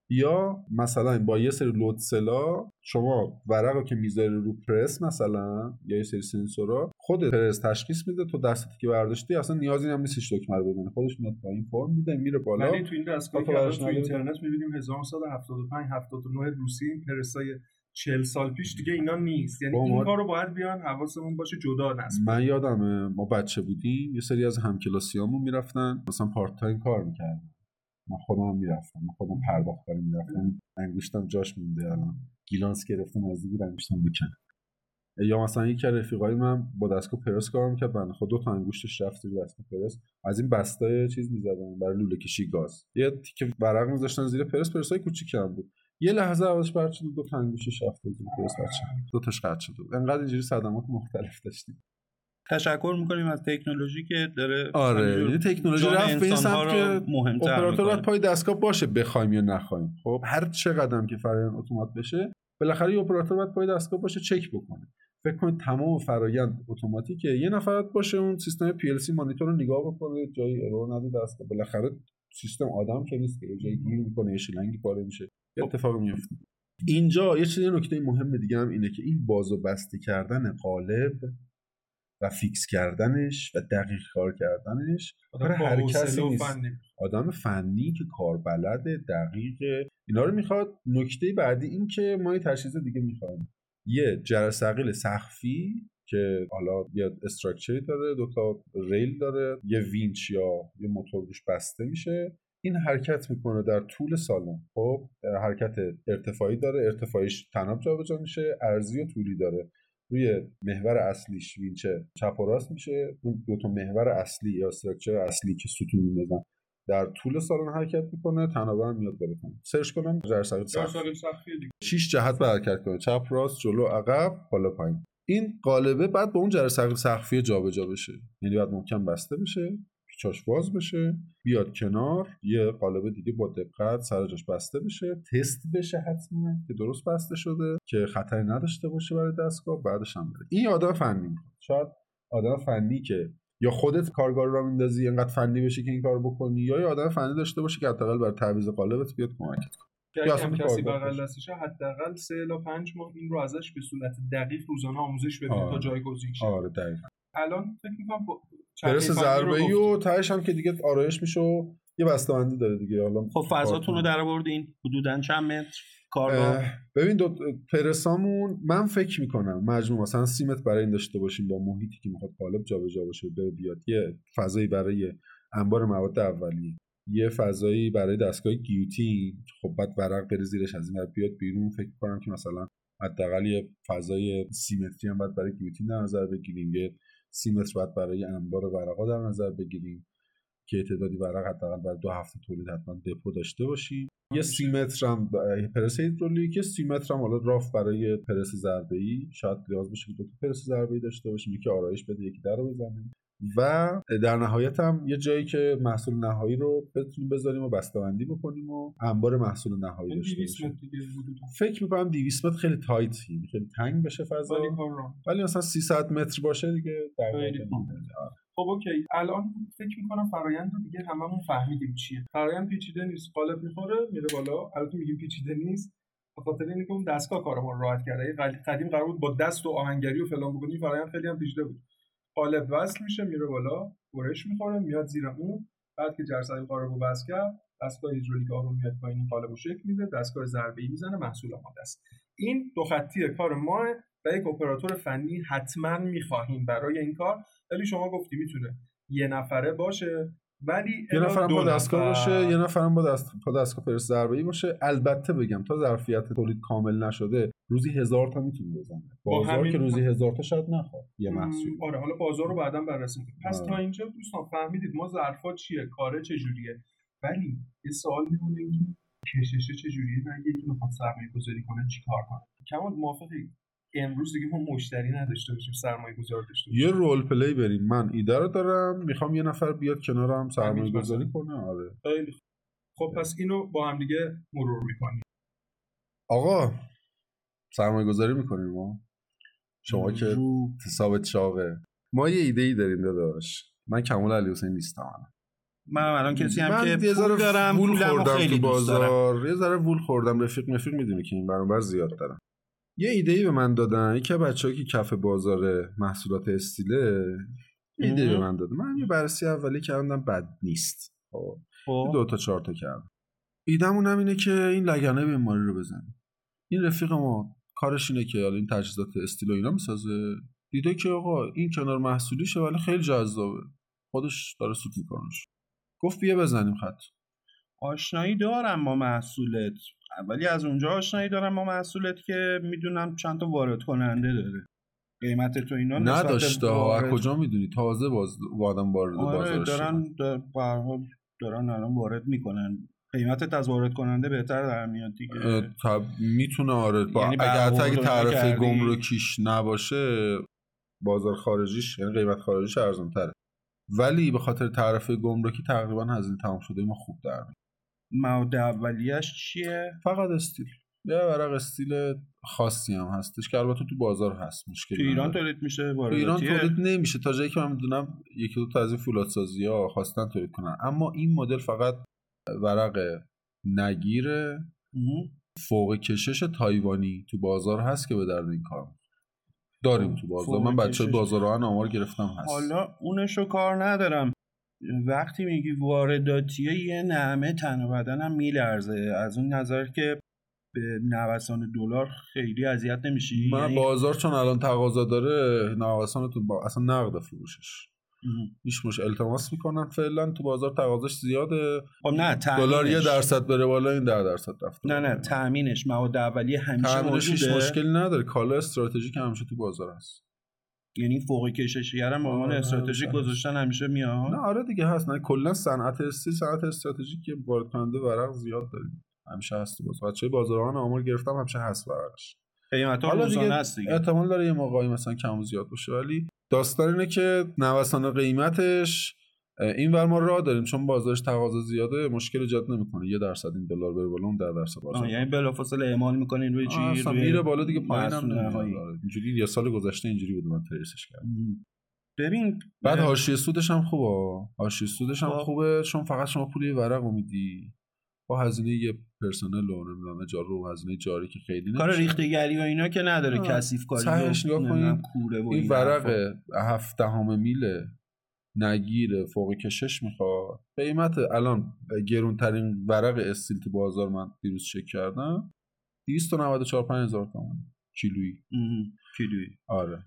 یا مثلا با یه سری load cell ا شما ورق رو که می‌ذاری رو پرس مثلا یا یه سری سنسورا خود پرس تشخیص میده تو دستتو که برداشتی اصلا نیازی هم نیستش دکمه رو بزنه خودش میاد پایین فرم میده میره بالا. ولی تو این دستگاه که تو. اینترنت می‌بینیم 1975 79 روسی این پرسای 40 سال پیش دیگه اینا نیست. یعنی این کارو باید بیان حواسمون باشه جدا نصب من یادمه ما بچه بودیم یه سری از همکلاسیامون می‌رفتن مثلا part time کار می‌کردن. من خودم می‌رفتم من خودم پرداخت کاری می‌رفتم. انگشتم جاش مونده الان. گیلانس گرفتم از بود انگشتم بکنم یا مثلا یکی از رفیقای من با دستگاه پرس کار می‌کرد بنده خدا دو تا انگشتش رفت زیر دستگاه پرس. از این بستای چیز می‌زدن برای لوله کشی گاز. یه تیکه ورق میذاشتن زیر پرس پرسای کوچیک هم بود. یه لحظه حواسش و دو تا انگشتش رفت زیر پرس بچه دو تاش قطع شد. انقدر اینجوری صدمات مختلف داشتیم. تشکر می‌کنیم از تکنولوژی که داره آره تکنولوژی رفت به این سمت که اپراتور باید. پای دستگاه باشه بخوایم یا نخوایم. خب هر چقدرم که فرآیند اتومات بشه بالاخره یه اپراتور باید پای دستگاه باشه چک بکنه. فکر کنید تمام فرآیند اتوماتیکه. یه نفر باشه اون سیستم PLC مانیتور رو نگاه بکنه جایی error نده دستگاه. بالاخره سیستم آدم که نیست که جایی گیر می‌کنه یه شلنگی پاره میشه. یه اتفاق میفته اینجا یه چیز نکته مهم دیگه هم اینه که این باز و بسته کردن قالب و فیکس کردنش و دقیق کار کردنش با هر کسی نیست. آدم فنی که کار بلده دقیق اینا رو می‌خواد. نکته بعدی این که ما یه تجهیز دیگه می‌خوایم. یه جرثقیل سقفی که حالا یه استراکچری داره دو تا ریل داره یه وینچ یا یه موتور روش بسته میشه. این حرکت می‌کنه در طول سالن. خب حرکت ارتفاعی داره ارتفاعیش طناب جابجا میشه عرضی و طولی داره. روی محور اصلیش وینچه چپ و راست میشه؟ اون دو تا محور اصلی یا structure اصلی که ستون میندازن در طول سالن حرکت می‌کنه هم میاد بالا کنه سرچ کنم سال سختی دیگه. شیش جهت باید حرکت کنه. چپ راست جلو عقب بالا پایین. این قالبه باید با اون جرثقیل سقفی جابجا بشه. یعنی بعد محکم بسته بشه. پیچاش باز بشه بیاد کنار یه قالب دیگه با دقت سر جاش بسته بشه تست بشه حتما که درست بسته شده که خطری نداشته باشه برای دستگاه بعدش هم بره. این آدم فنی می‌خواد شاید آدم فنی که یا خودت کارگار را میندازی اینقدر فنی بشی که این کار بکنی یا یه آدم فنی داشته باشه که حداقل برای تعویض قالبت بیاد کمکت کنه. که یا اصلا کسی بغل. دستشه حداقل سه الی پنج ماه این رو ازش به صورت دقیق روزانه آموزش ببینه آره. تا جایگزین شه. آره دقیقا. الان فکر می‌کنم با رو ضربه. و تهش هم که دیگه آرایش میشه و یه بسته‌بندی داره دیگه. حالا خب فضاتون رو در آوردین. حدودا چند متر؟ کارگاه اه، ببین دو پرسامون من فکر می‌کنم مجموع مثلا سی متر برای این داشته باشیم با محیطی که می‌خواد قالب جابجا باشه بره بیاد. یه فضایی برای انبار مواد اولیه. یه فضایی برای دستگاه گیوتین خب بعد ورق بره زیرش از این بیاد بیرون. فکر کنم که مثلا حداقل یه فضای سیمتری هم باید برای گیوتین در نظر بگیریم. یه سیمتر باید برای انبار ورقا در نظر بگیریم که تعدادی ورق حداقل برای دو هفته تولید حتما دپو داشته باشیم. یه سی متر هم پرس هیدرولیک یه سی متر هم حالا راف برای پرس ضربه ای شاید نیاز بشه که دو تا پرس ضربه ای داشته باشیم یکی آرایش بده یکی در رو بزنیم و در نهایت هم یه جایی که محصول نهایی رو بتونیم بذاریم و بسته‌بندی بکنیم و انبار محصول نهایی داشته باشیم. فکر می‌کنم 200 متر خیلی tight خیلی تنگ بشه فضا. ولی مثلا 300 متر باشه دیگه در خب OK. الان فکر می‌کنم فرایند رو دیگه هممون فهمیدیم چیه. فرایند پیچیده نیست. قالب می‌خوره میره بالا. البته میگیم پیچیده نیست. به خاطر اینکه اون دستگاه کارمون راحت کرده. قدیم قرار بود با دست و آهنگری و فلان بکنیم فرایند خیلی هم پیچیده بود. قالب وصل میشه میره بالا برش می‌خوره میاد زیر اون. بعد که جرثقیل قالب رو وصل کرد دستگاه هیدرولیک آروم میاد پایین قالب رو شکل میده دستگاه ضربه‌ای می‌زنه محصول آماده است. این دو خطی کار ما و یک اپراتور فنی حتما می‌خواهیم برای این کار. ولی شما گفتی می‌تونه یه نفره باشه. ولی یه نفرم با دستگاه باشه یه نفرم با دست با دستگاه پرس ضربه‌ای باشه. البته بگم تا ظرفیت تولید کامل نشده روزی هزار تا می‌تونه بزنه. بازار که روزی هزار تا شاید نخواد یه محصول آره حالا بازار رو بعدا بررسی کنیم پس تا اینجا دوستان فهمیدید ما ظرفا چیه کاره چه جوریه ولی یه سوال میمونه اینکه کششه چه جوریه و اگه یکی می‌خواد سرمایه گذاری کنه چیکار کنه کمال موافقی؟ امروز دیگه ما مشتری نداشته باشیم سرمایه گذار داشته باشیم. یه رول پلی بریم. من ایده رو دارم. می‌خوام یه نفر بیاد کنارم سرمایه گذاری کنه. آره. خیلی خب پس اینو با هم دیگه مرور می‌کنیم. آقا سرمایه گذاری می‌کنیم ما؟ شما که حسابت چاقه ما یه ایده ای داریم داداش. من کمال علی حسین نیستم. من الان کسی هم که پول دارم وول خوردم تو بازار. یه ذره وول خوردم رفیق مفیق می‌دونی که این برابر زیاد دارم. یه ایده ای به من دادن. یکی بچه که کف بازار محصولات استیله ایده به من دادن. من یه بررسی اولی کردم بد نیست. خب. خب. دو تا چهار تا کردم. ایدمون هم اینه که این لگنه بیماری رو بزنیم این رفیق ما کارش اینه که حالا این تجهیزات استیل و اینا می‌سازه. دیده که آقا این کنار محصولیشه ولی خیلی جذابه. خودش داره سود میکنش گفت بیا بزنیم خط. آشنایی دارم با محصولت. ولی از اونجا آشنایی دارم با محصولت که می‌دونم چند تا وارد کننده داره. قیمت تو اینا نداشته. ها کجا می‌دونی؟ تازه باز وادم وارد آره دارن دارن, دارن الان وارد می‌کنن. قیمتت از وارد کننده بهتر در میاد دیگه. تب می‌تونه آره. با یعنی اگر اگه طرف گمرکیش نباشه بازار خارجیش یعنی قیمت خارجیش ارزان تره ولی به خاطر طرف گمرکی تقریبا هزینه تمام شده ما خوب در مواد اولیش چیه؟ فقط استیل. یه ورق استیل خاصی هم هستش که البته تو بازار هست مشکل تو ایران تولید میشه تو ایران تولید نمیشه. تا جایی که من می‌دونم یکی دو تا از این فولادسازی ها خواستن تولید کنن. اما این مدل فقط ورق نگیر فوق کشش تایوانی تو بازار هست که به درد این کار داریم تو بازار. من بچه بازار آمار گرفتم هست. حالا اونشو کار ندارم. وقتی میگی وارداتیه یه نعمه تن و بدنم میلرزه. از اون نظر که به نوسان دلار خیلی اذیت نمیشی. من یعنی بازار چون الان تقاضا داره نوسان تو با... اصلا نقد فروشش. هیچ مش التماس می‌کنن فعلا. تو بازار تقاضاش زیاده. خب نه دلار یه درصد بره بالا این ده درصد رفت نه نه تامینش مواد اولیه همیشه موجوده. مشکلی نداره. کالا استراتژیک همیشه تو بازار هست. یعنی فوق کششگر هم به عنوان آره، استراتژیک گذاشتن همیشه میاد نه آره دیگه هست. نه کلا صنعت استیل صنعت استراتژیک که وارد کننده ورق زیاد داریم. همیشه هست باز بچه بازاران آمار گرفتم همیشه هست ورقش. قیمت ها روزانه هست دیگه. احتمال داره یه موقعی مثلا کم و زیاد باشه ولی داستان اینه که نوسان قیمتش این ور ما راه داریم چون بازارش تقاضا زیاده مشکل ایجاد نمی‌کنه. یه درصد این دلار بره بالا اون در درصد باشه یعنی بلافاصله اعمال می‌کنین روی چی روی میره بالا دیگه پایین هم آره. اینجوری یه سال گذشته اینجوری بود من تریسش کردم. ببین بعد حاشیه سودش هم خوبه. حاشیه سودش هم خب. خوبه چون فقط شما پول ورق میدی. با هزینه یه پرسنل و نمی‌دونم اجاره و هزینه جاری که خیلی نمیشه. کار ریختگری و اینا که نداره کثیف کاری نگاه کوره و این ورق هفت میله. نگیر فوق کشش می‌خواد. قیمت الان گرونترین ورق استیل تو بازار من دیروز چک کردم 294 5000 تومان کیلویی. کیلویی. آره.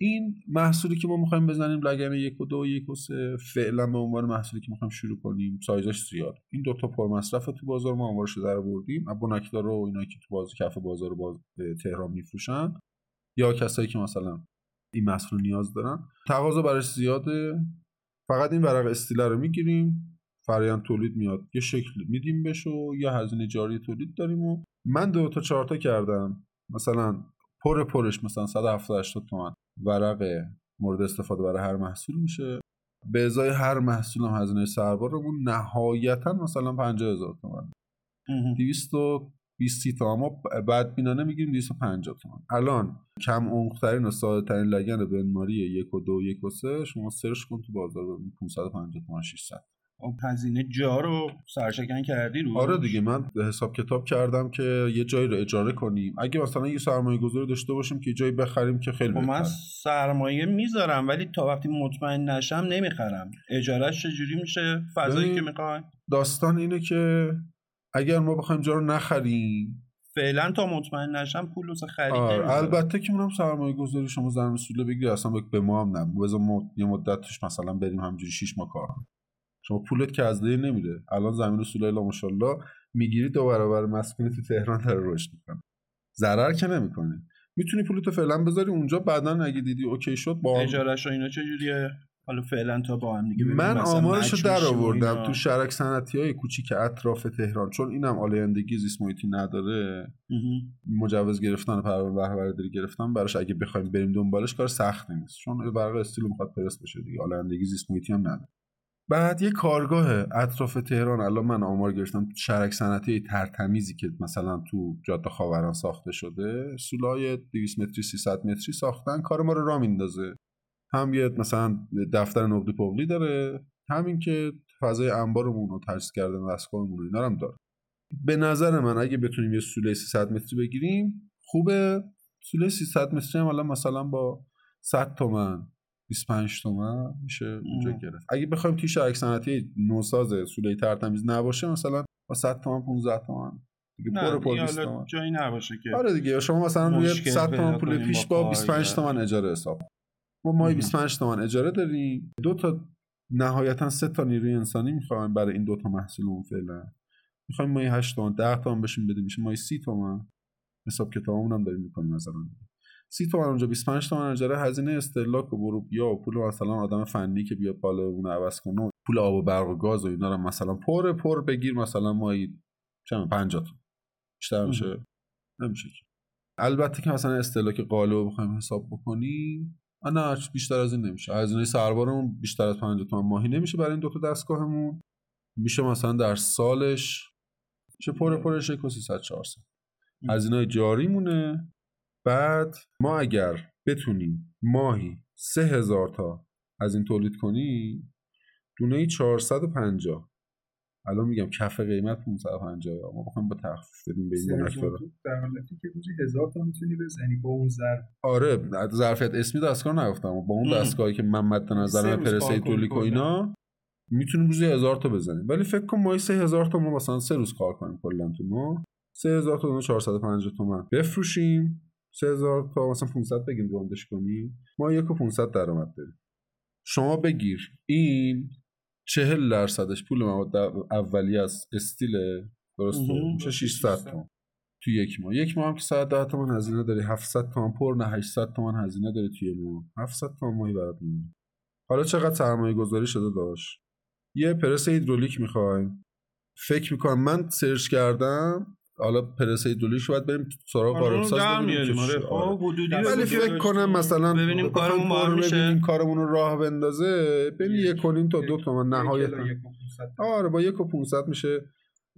این محصولی که ما می‌خوایم بزنیم لگن یک و دو و یک و سه فعلا به عنوان محصولی که می‌خوایم شروع کنیم سایزش زیاد. این دوتا پرمصرف تو بازار ما آمارش در بردیم ابو نکدار و اینا که تو باز کف بازار باز تهران میفروشن. یا کسایی که مثلا این محصول نیاز دارن. تقاضا براش زیاده. فقط این ورق استیله رو می‌گیریم. فرایند تولید میاد. یه شکل میدیم بهش و یا هزینه جاری تولید داریم و من دو تا چهار تا کردم. مثلا پر پرش مثلا 170 80 تومن ورق مورد استفاده برای هر محصول میشه. به ازای هر محصول هم هزینه سربارمون نهایتا مثلا 50 هزار تومن. 220 تا ما بعد بینانه می‌گیریم 250 تومن. الان کم عمق‌ترین و ساده ترین لگن بنماری یک و دو یک و سه شما سرچ کن تو بازار ببین 550 تومن 600 اون هزینه جا رو سرشکن کردی رو آره دیگه من حساب کتاب کردم که یه جایی رو اجاره کنیم. اگه مثلا یه سرمایه گذاری داشته باشیم که جایی بخریم که خیلی خب من سرمایه می‌ذارم ولی تا وقتی مطمئن نشم نمی‌خرم. اجارهش چجوری میشه؟ فضایی که می‌خوای؟ داستان اینه که اگر ما بخوایم جا رو نخریم. فعلا تا مطمئن نشم پول واسه خرید آره البته که منم سرمایه گذاری شما زن مسئوله بگیری اصلا به ما هم نه بذار یه مدتش مثلا بریم همینجوری 6 ماه کار شما پولت که از بین نمیره. الان زمین رسول الله ماشاءالله می‌گیری دو برابر مسکونی تو تهران داره رشد می‌کنه. ضرر که نمی‌کنی. می‌تونی پولتو فعلا بذاری اونجا بعدا اگه دیدی OK شد با اجارهش و اینا چجوریه؟ حالا فعلا تا با هم دیگه من آمارشو در آوردم تو شهرک صنعتی های کوچیک اطراف تهران چون اینم آلایندگی زیست محیطی نداره. مجوز گرفتن پروانه بهره برداری گرفتن براش اگه بخوایم بریم دنبالش کار سختی نیست. چون ورق استیل می‌خواد پرس بشه دیگه آلایندگی زیست محیطی هم نداره. بعد یه کارگاه اطراف تهران الان من آمار گرفتم شرک صنعتی ترتمیزی که مثلا تو جاده خاوران ساخته شده سولای 200 متری 300 متری ساختن کار ما رو را میندازه. هم یه مثلا دفتر نقدی پولی داره همین که فضای انبارمون رو تجهیز کردن وسکارمون رو اینا هم داره. به نظر من اگه بتونیم یه سوله 300 متری بگیریم خوبه. سوله 300 متری هم الان مثلا با 100 تومن 25 تومن میشه اونجا گرفت. اگه بخوایم توی شرک صنعتی نوساز سوله ترتمیز نباشه مثلا با 100 تومن 15 تومن. دیگه پر پر 20 تومن. جایی نباشه که آره دیگه شما مثلا روی 100 تومن پول پیش با 25 تومن اجاره حساب ما ماهی 25 تومن اجاره داریم. دو تا نهایتا سه تا نیروی انسانی می‌خوایم برای این دو تا محصولمون فعلا. می‌خوایم ماهی 8 تومن 10 تومن بشیم بدیم. میشه ماهی 30 تومن حساب کتابمون هم داریم می‌کنیم مثلا سی تومن اونجا 25 تومن اجاره. هزینه استهلاک و برو بیا و پول مثلا آدم فنی که بیاد بالا اون عوض کنه پول آب و برق و گاز و اینا رو مثلا پر پر بگیر مثلا مایی چند 50 تومن بیشتر میشه؟ نمیشه البته که مثلا استهلاک قالب بخوایم حساب بکنیم. نه بیشتر از این نمیشه. هزینه سربارمون بیشتر از 50 تومن ماهی نمیشه برای این دو تا دستگاهمون. میشه مثلا در سالش میشه پر پرش 300 400 هزینه جاری مونه بعد ما اگر بتونیم ماهی سه هزار تا از این تولید کنیم دونه 450 الان میگم کف قیمت 550 ما بخوایم با تخفیف بدیم به این دو در حالتی که روزی هزار تا می‌تونی بزنی با اون ظرف آره ظرفیت اسمی دستگاه نگفتم. با اون دستگاهی که من مد نظر پرسه تولید و اینا می‌تونیم روزی هزار تا بزنیم. ولی فکر کن ماهی سه هزار تا ما مثلا سه روز کار کنیم کلا تو ما. سه هزار تا 450 تومن. بفروشیم. 3000 تا مثلا 500 بگیم روندش کنیم. ما یک و 500 درآمد داریم. شما بگیر. این 40 درصدش پول مواد اولیه از استیل درسته میشه 600 تومن تو یک ماه. یک ماه هم که 110 تومن هزینه داری. 700 تومن پر نه 800 تومن هزینه داری توی ماه. 700 تومن ماهی برات میمونه. حالا چقدر سرمایه گذاری شده داشت؟ یه پرس هیدرولیک می‌خوایم. فکر می‌کنم من سرچ کردم حالا پرس هیدرولیک باید بریم سراغ آره، قاربساز ببینیم آره. خب ولی فکر کنم مثلا ببینیم کارمون بار میشه. کارمون رو راه بندازه بین یک کنیم تا دو تومن نهایت آره با یک و 500 میشه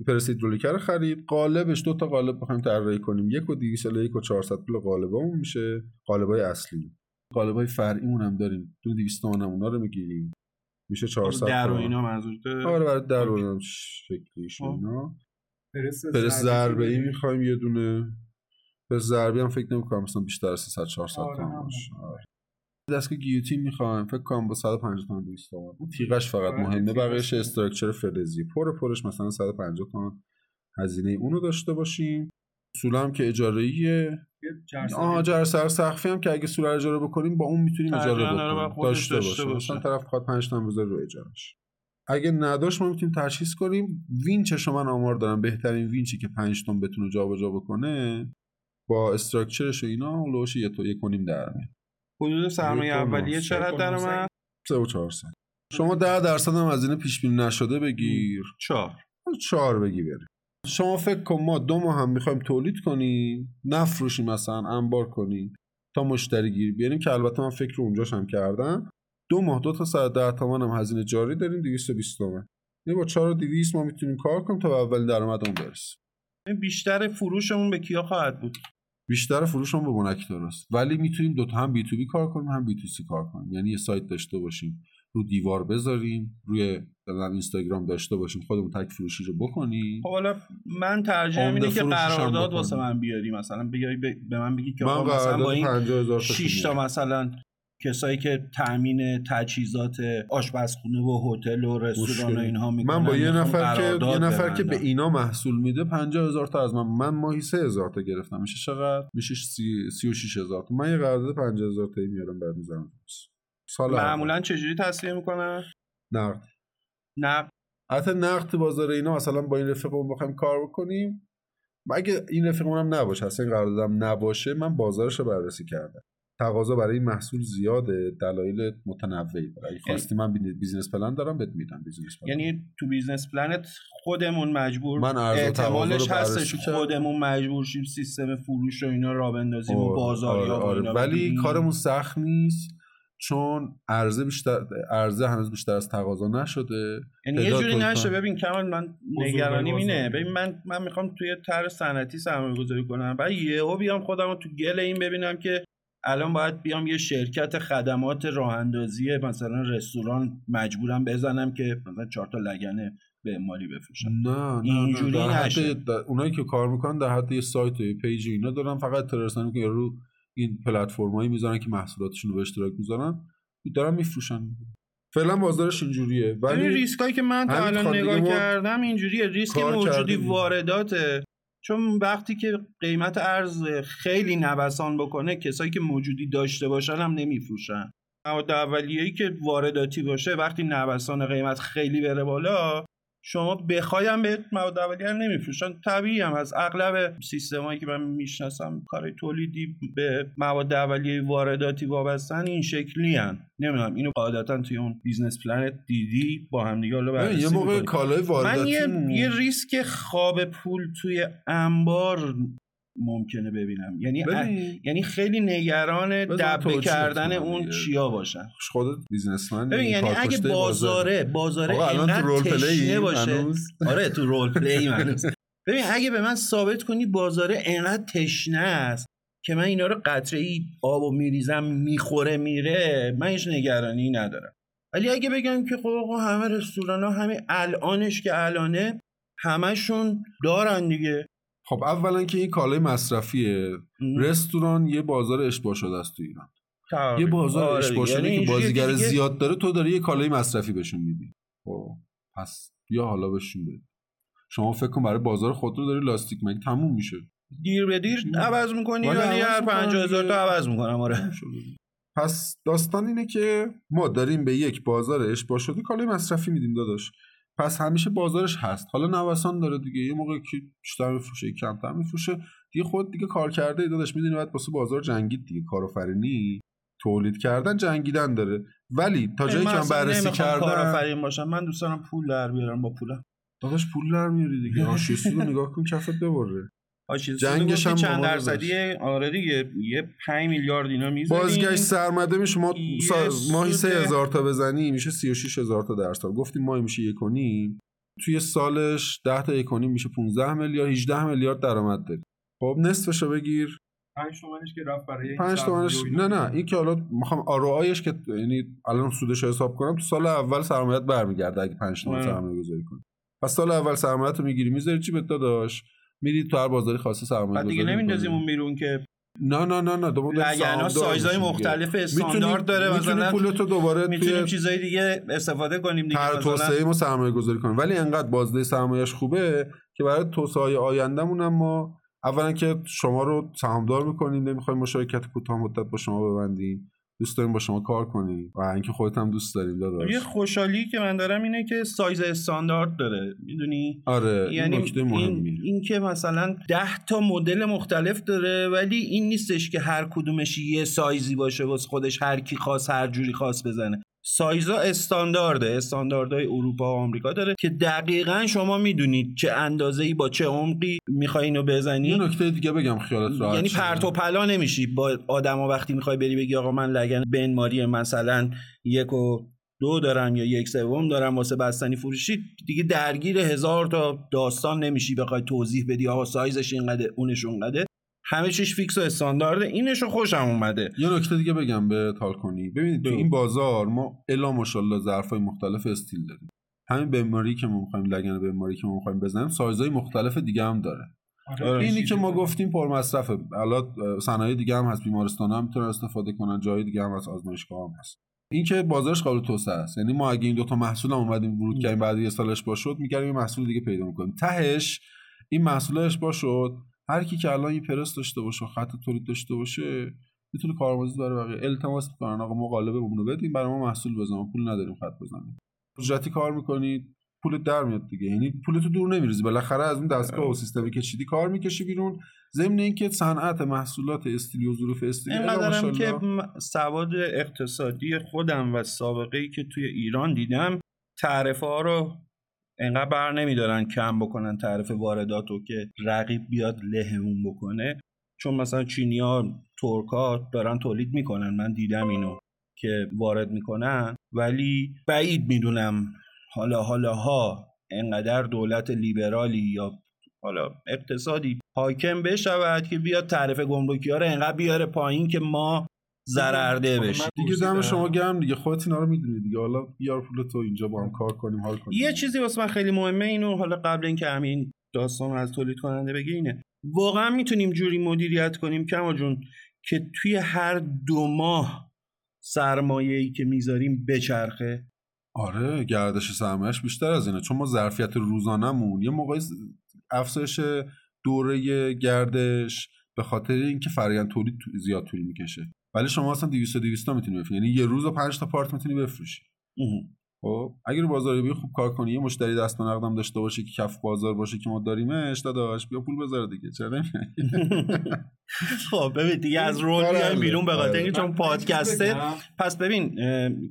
پرس هیدرولیک رو خرید. قالبش دو تا قالب بخوایم طراحی کنیم. یک و 200 یک و 400 پول قالبامون میشه. قالبای اصلی. قالبای فرعیمون هم داریم. دو 200 تومن اونا رو می‌گیریم. میشه 400 در و اینا منظورته. آره برای در و اینا شکلیش خب. اینا. پرس ضربه ای می‌خوایم یه دونه. پرس ضربه هم فکر نمی‌کنم مثلا بیشتر از 300 400 آره، تومن. باشه. آره. دستگاه گیوتین می‌خوایم. فکر کنم با 150 تومن 200 تومن اون تیغش فقط آره، مهمه. تیغش بقیهش مهمه. استراکچر فلزی. پر پرش مثلا 150 تومن هزینه اونو داشته باشیم. هم که اجاره آها جر سر سقفی هم که اگه سوره اجاره بکنیم با اون می‌تونیم اجاره بکنیم. داشته, داشته باشه. مثلا طرف بخواد 5 تا بذاره رو اجارش. اگه نداشت ما می‌تونیم تشخیص کنیم وینچش من آمار دارم بهترین وینچی که 5 تن بتونه جابجا بکنه با استراکچرش و اینا لوش یه تو یک کنیم در میاد. حدود سرمایه اولیه چقدر درآمد 3 و 4 شما 10 درصد هم از این پیش بینی نشده بگیر. 4 4 بگی بری. شما فکر کن ما دو ماه هم می‌خوایم تولید کنیم نفروشیم مثلا انبار کنیم تا مشتری گیر بیاریم که البته من فکر اونجاش هم کردم. دو ماه دو تا ساعت ده تومن هم هزینه جاری داریم 220 تومن. یه با 4 200 ما می‌تونیم کار کنیم تا به اولین درآمدمون برسیم. بیشتر فروشمون به کیا خواهد بود؟ بیشتر فروشمون به بونک درست ولی می‌تونیم دو تا هم بی تو بی کار کنیم هم بی تو سی کار کنیم. یعنی یه سایت داشته باشیم رو دیوار بذاریم روی اینستاگرام داشته باشیم خودمون تک فروشی رو بکنیم. خب حالا من ترجیح اینه که قرارداد واسه من بیاری مثلا. بیای به من بگی که من مثلا با این 6 تا مثلا کسایی که تامین تجهیزات آشپزخونه و هتل و رستوران و اینها می‌کنن من با یه نفر که یه نفر که به اینا محصول میده 50000 تا از من من ماهی 3000 تا گرفتم. میشه چقدر؟ میشه 36000 تا. من یه قرارداد 50000 تا میارم بعد می‌ذارم سال معمولا چجوری تسویه می‌کنن؟ نقد. نقد. حتی نقد بازار اینا مثلا با این رفیقمون بخوایم کار بکنیم. اگه این رفیقمون هم نباشه اصلا این قراردادم نباشه من بازارش رو بررسی کردم. تقاضا برای این محصول زیاده دلایل متنوعی. داره اگه خواستی من business plan دارم بهت میدم business plan یعنی تو business plan ت خودمون مجبور من احتمالش هستش خودمون مجبور شیم سیستم فروش و اینا راه بندازیم و بازار آره, آره. ولی کارمون سخت نیست چون عرضه بیشتر عرضه هنوز بیشتر از تقاضا نشده. یعنی یه جوری نشه. ببین کمال من نگرانی اینه. ببین من من می‌خوام توی طرح صنعتی سرمایه گذاری کنم. بعد یهو بیام خودم تو گل این ببینم که الان باید بیام یه شرکت خدمات راه اندازی مثلا رستوران مجبورم بزنم که مثلا چهار تا لگنه به مالی بفروشم. نه نه اینجوری نشه. اونایی که کار می‌کنن در حد یه سایت و پیج اینا دارن. فقط ترسن که رو این پلتفرمایی می‌ذارن که محصولاتشون رو به اشتراک می‌ذارن دارن میفروشن. فعلا بازارش اینجوریه ولی ریسکایی که من تا الان نگاه کردم اینجوریه. ریسک موجودی وارداته. چون وقتی که قیمت ارز خیلی نوسان بکنه کسایی که موجودی داشته باشن هم نمیفروشن. مواد اولیه‌ای که وارداتی باشه وقتی نوسان قیمت خیلی بره بالا شما بخوایم به مواد اولیه نمیفروشن. طبیعی هم از اغلب سیستمایی که من می‌شناسم کار تولیدی به مواد اولیه وارداتی وابستن این شکلی هن. نمی‌دونم اینو قاعدتا توی اون business plan ت دیدی؟ با هم دیگه یه موقع کالای وارداتی من یه, یه ریسک خواب پول توی انبار ممکنه ببینم. یعنی یعنی خیلی نگران دبه کردن اون چیا باشن. خودت بیزنسمن ببین یعنی اگه بازاره بازاره اینقدر تشنه باشه. آره تو رول پلی ببین اگه به من ثابت کنی بازاره اینقدر تشنه است که من اینا رو قطره ای آب و میریزم می‌خوره میره من هیچ نگرانی ندارم. ولی اگه بگم که خب همه رستوران ها همه الانش که الانه همشون دارن دیگه. خب اولا که این کالای مصرفیه. رستوران یه بازار اشباه شده است تو ایران. یه بازار آره اشباه شده یعنی که بازیگر زیاد داره تو داری یه کالای مصرفی بهشون میدی. خب پس یا حالا بهشون بده شما فکر کن برای بازار خود رو داری لاستیک مگه تموم میشه. دیر به دیر عوض می‌کنی ولی هر 50000 تا عوض می‌کنم آره. پس داستان اینه که ما داریم به یک بازار اشباه شده کالای مصرفی میدیم داداش. پس همیشه بازارش هست. حالا نوسان داره دیگه یه موقع که بیشتر میفروشه کمتر میفروشه. دیگه خود دیگه کار کرده داداش می‌دونی باید واسه بازار جنگید دیگه کارآفرینی تولید کردن جنگیدن داره. ولی تا جایی که من بررسی کردم کارآفرین باشم. من دوست دارم پول در بیارم با پولم. داداش پول در میاری دیگه. آشیستی رو نگاه کن کفت ببره. جنگش هم چند درصدی آره دیگه یه 5 میلیارد اینا می‌ذاریم بازگشت سرمده میشه. ما ماهی 3000 تا بزنی میشه 36000 تا در سال گفتیم ماهی میشه یک توی سالش 10 تا یک میشه 15 میلیارد 18 میلیارد درآمد داری خب نصفشو بگیر. 5 تومنش که رفت برای 5 تومنش نه نه. این که حالا می‌خوام آرایش که یعنی الان سودش حساب کنم تو سال اول سرمایت برمیگرده اگه 5 تومن سرمایه گذاری کنی. پس سال اول سرمایت رو می‌گیری. می‌ذاری چی به داداش؟ میری تو هر بازاری خاصی سرمایه بعد دیگه نمیندازیم اون بیرون که نه نه نه نه لگنا سایزهای مختلف استاندارد داره مثلا پولتو دوباره می‌تونیم چیزای دیگه استفاده کنیم دیگه مثلا توسعه ما سرمایه گذاری کنیم. ولی انقدر بازده سرمایهش خوبه که برای توسعه آیندهمون ما اولا که شما رو سهامدار می‌کنیم نمی‌خوایم مشارکت کوتاه مدت با شما ببندیم. دوست داریم با شما کار کنیم و اینکه خودت هم دوست داریم داداش. یه خوشحالی که من دارم اینه که سایز استاندارد داره می‌دونی؟ آره یعنی این این, این که مثلا ده تا مدل مختلف داره ولی این نیستش که هر کدومش یه سایزی باشه واسه خودش هر کی خاص هر جوری خاص بزنه. سایزا استاندارده استانداردهای اروپا و آمریکا داره که دقیقا شما می‌دونید چه اندازه ای با چه عمقی می‌خوای اینو بزنی. یه نکته دیگه بگم خیالت راحت یعنی پرت و پلا نمیشی. با آدما وقتی می‌خوای بری بگی آقا من لگن بن ماری مثلا یک و دو دارم یا یک سوم دارم واسه بستنی فروشی دیگه درگیر هزار تا داستان نمیشی بخوای توضیح بدی. آقا سایزش اینقدر اونش اونقدر همه چیش فیکس و استاندارده. اینشو خوشم اومده. یه نکته دیگه بگم به تالکنی ببینید تو این بازار ما الا ماشاءالله ظرفای مختلف استیل داریم. همین بماری که ما می‌خوایم لگن بماری که ما می‌خوایم بزنیم سایزهای مختلف دیگه هم داره. آره اینی که ما گفتیم پر مصرفه الان صنایع دیگه هم هست بیمارستان هم می‌تونن استفاده کنن جای دیگه هم هست آزمایشگاه هم هست. این که بازارش قابل توسعه است. یعنی ما اگه این دوتا محصول هم اومدیم ورود کردیم بعد یه سالش باشد میگردیم محصول دیگه پیدا می‌کنیم. تهش این محصولش باشد هر کی که الان این پرس داشته باشه خط تولید داشته باشه می‌تونه کارآموزی برای بقیه. التماس می‌کنن. آقا ما قالب رو بدیم برای ما محصول بزنیم. پول نداریم خط بزنیم. پروژتی کار می‌کنید پول در میاد دیگه. یعنی پولتو دور نمیریزی. بالاخره از اون دستگاه و سیستمی که چیدی کار می‌کشی بیرون. ضمن اینکه صنعت محصولات استیلی و ظروف استیلی اینقدرم که سواد اقتصادی خودم و سابقه ای که توی ایران دیدم تعرفه ها رو انقدر بر نمیدارن کم بکنن تعرف وارداتو که رقیب بیاد لهمون بکنه. چون مثلا چینیا ترکا دارن تولید می‌کنن. من دیدم اینو که وارد می‌کنن. ولی بعید می‌دونم حالا حالا ها انقدر دولت لیبرالی یا حالا اقتصادی حاکم بشود که بیاد تعرف گمرکی ها رو انقدر بیاره پایین که ما ضررده بشه دیگه دم شما گرم دیگه خودت اینا رو می‌دونی دیگه. حالا بیار پول تو اینجا با هم کار کنیم حال کنیم. یه چیزی واسه من خیلی مهمه اینو حالا قبل اینکه همین داستان از تولید کننده بگه اینه. واقعا می‌تونیم جوری مدیریت کنیم کما جون که توی هر دو ماه سرمایه ای که می‌ذاریم بچرخه؟ آره گردش سرمایهش بیشتر از اینه. چون ما ظرفیت روزانهمون یه موقعی افزایش دوره گردش به خاطر اینکه فرآیند تولید زیاد طول می‌کشه. ولی شما اصلا 200 200 می‌تونی بفروشی. یعنی یه روز و 5 تا پارت می‌تونی بفروشی. خب اگر بازاریابی خوب کار کنی یه مشتری دست به نقدم داشته باشه که کف بازار باشه که ما داریمش داداش بیا پول بذار دیگه. چرا خب ببین دیگه از رول بیایم آره، بیرون به خاطر اینکه چون پادکسته. پس ببین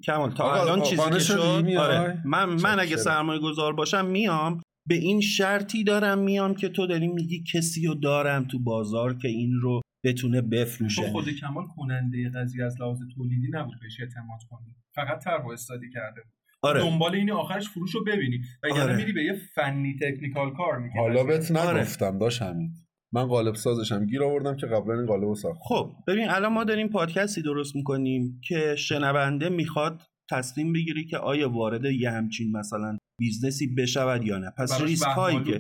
کمال تا الان چیزی که شد آره. من من اگه سرمایه گذار باشم میام. به این شرطی دارم میام که تو داری میگی کسی رو دارم تو بازار که این رو بتونه بفروشه. تو خود کمال کننده قضیه از لحاظ تولیدی نبود بهش اعتماد کنی. فقط طرح استادی کرده آره. دنبال این آخرش فروش رو ببینی. و آره. میری به یه فنی تکنیکال کار می‌کنی. حالا بهت نگفتم آره. داشت همین. من قالب سازشم گیر آوردم که قبلا این قالب رو ساخت. خب ببین الان ما داریم پادکستی درست می‌کنیم که شنونده می‌خواد تصمیم بگیری که آیا وارد یه همچین مثلا business ی بشود یا نه. پس ریسک هایی که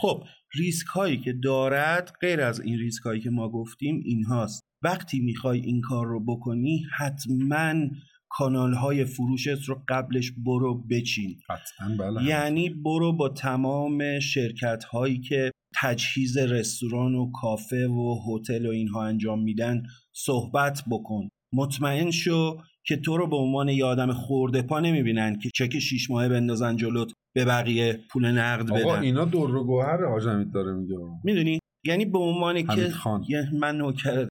خب ریسک هایی که دارد غیر از این ریسک هایی که ما گفتیم اینهاست. وقتی می‌خوای این کار رو بکنی حتما کانال های فروشت رو قبلش برو بچین. بله. یعنی برو با تمام شرکت هایی که تجهیز رستوران و کافه و هتل و اینها انجام میدن صحبت بکن. مطمئن شو که تو رو به عنوان یه آدم خورده پا نمی‌بینن که چک شیش ماهه بندازن جلوت. به بقیه پول نقد بدن. آقا اینا دور و گوهر حاج داره میگه. می‌دونی؟ یعنی به عنوان که من نوکر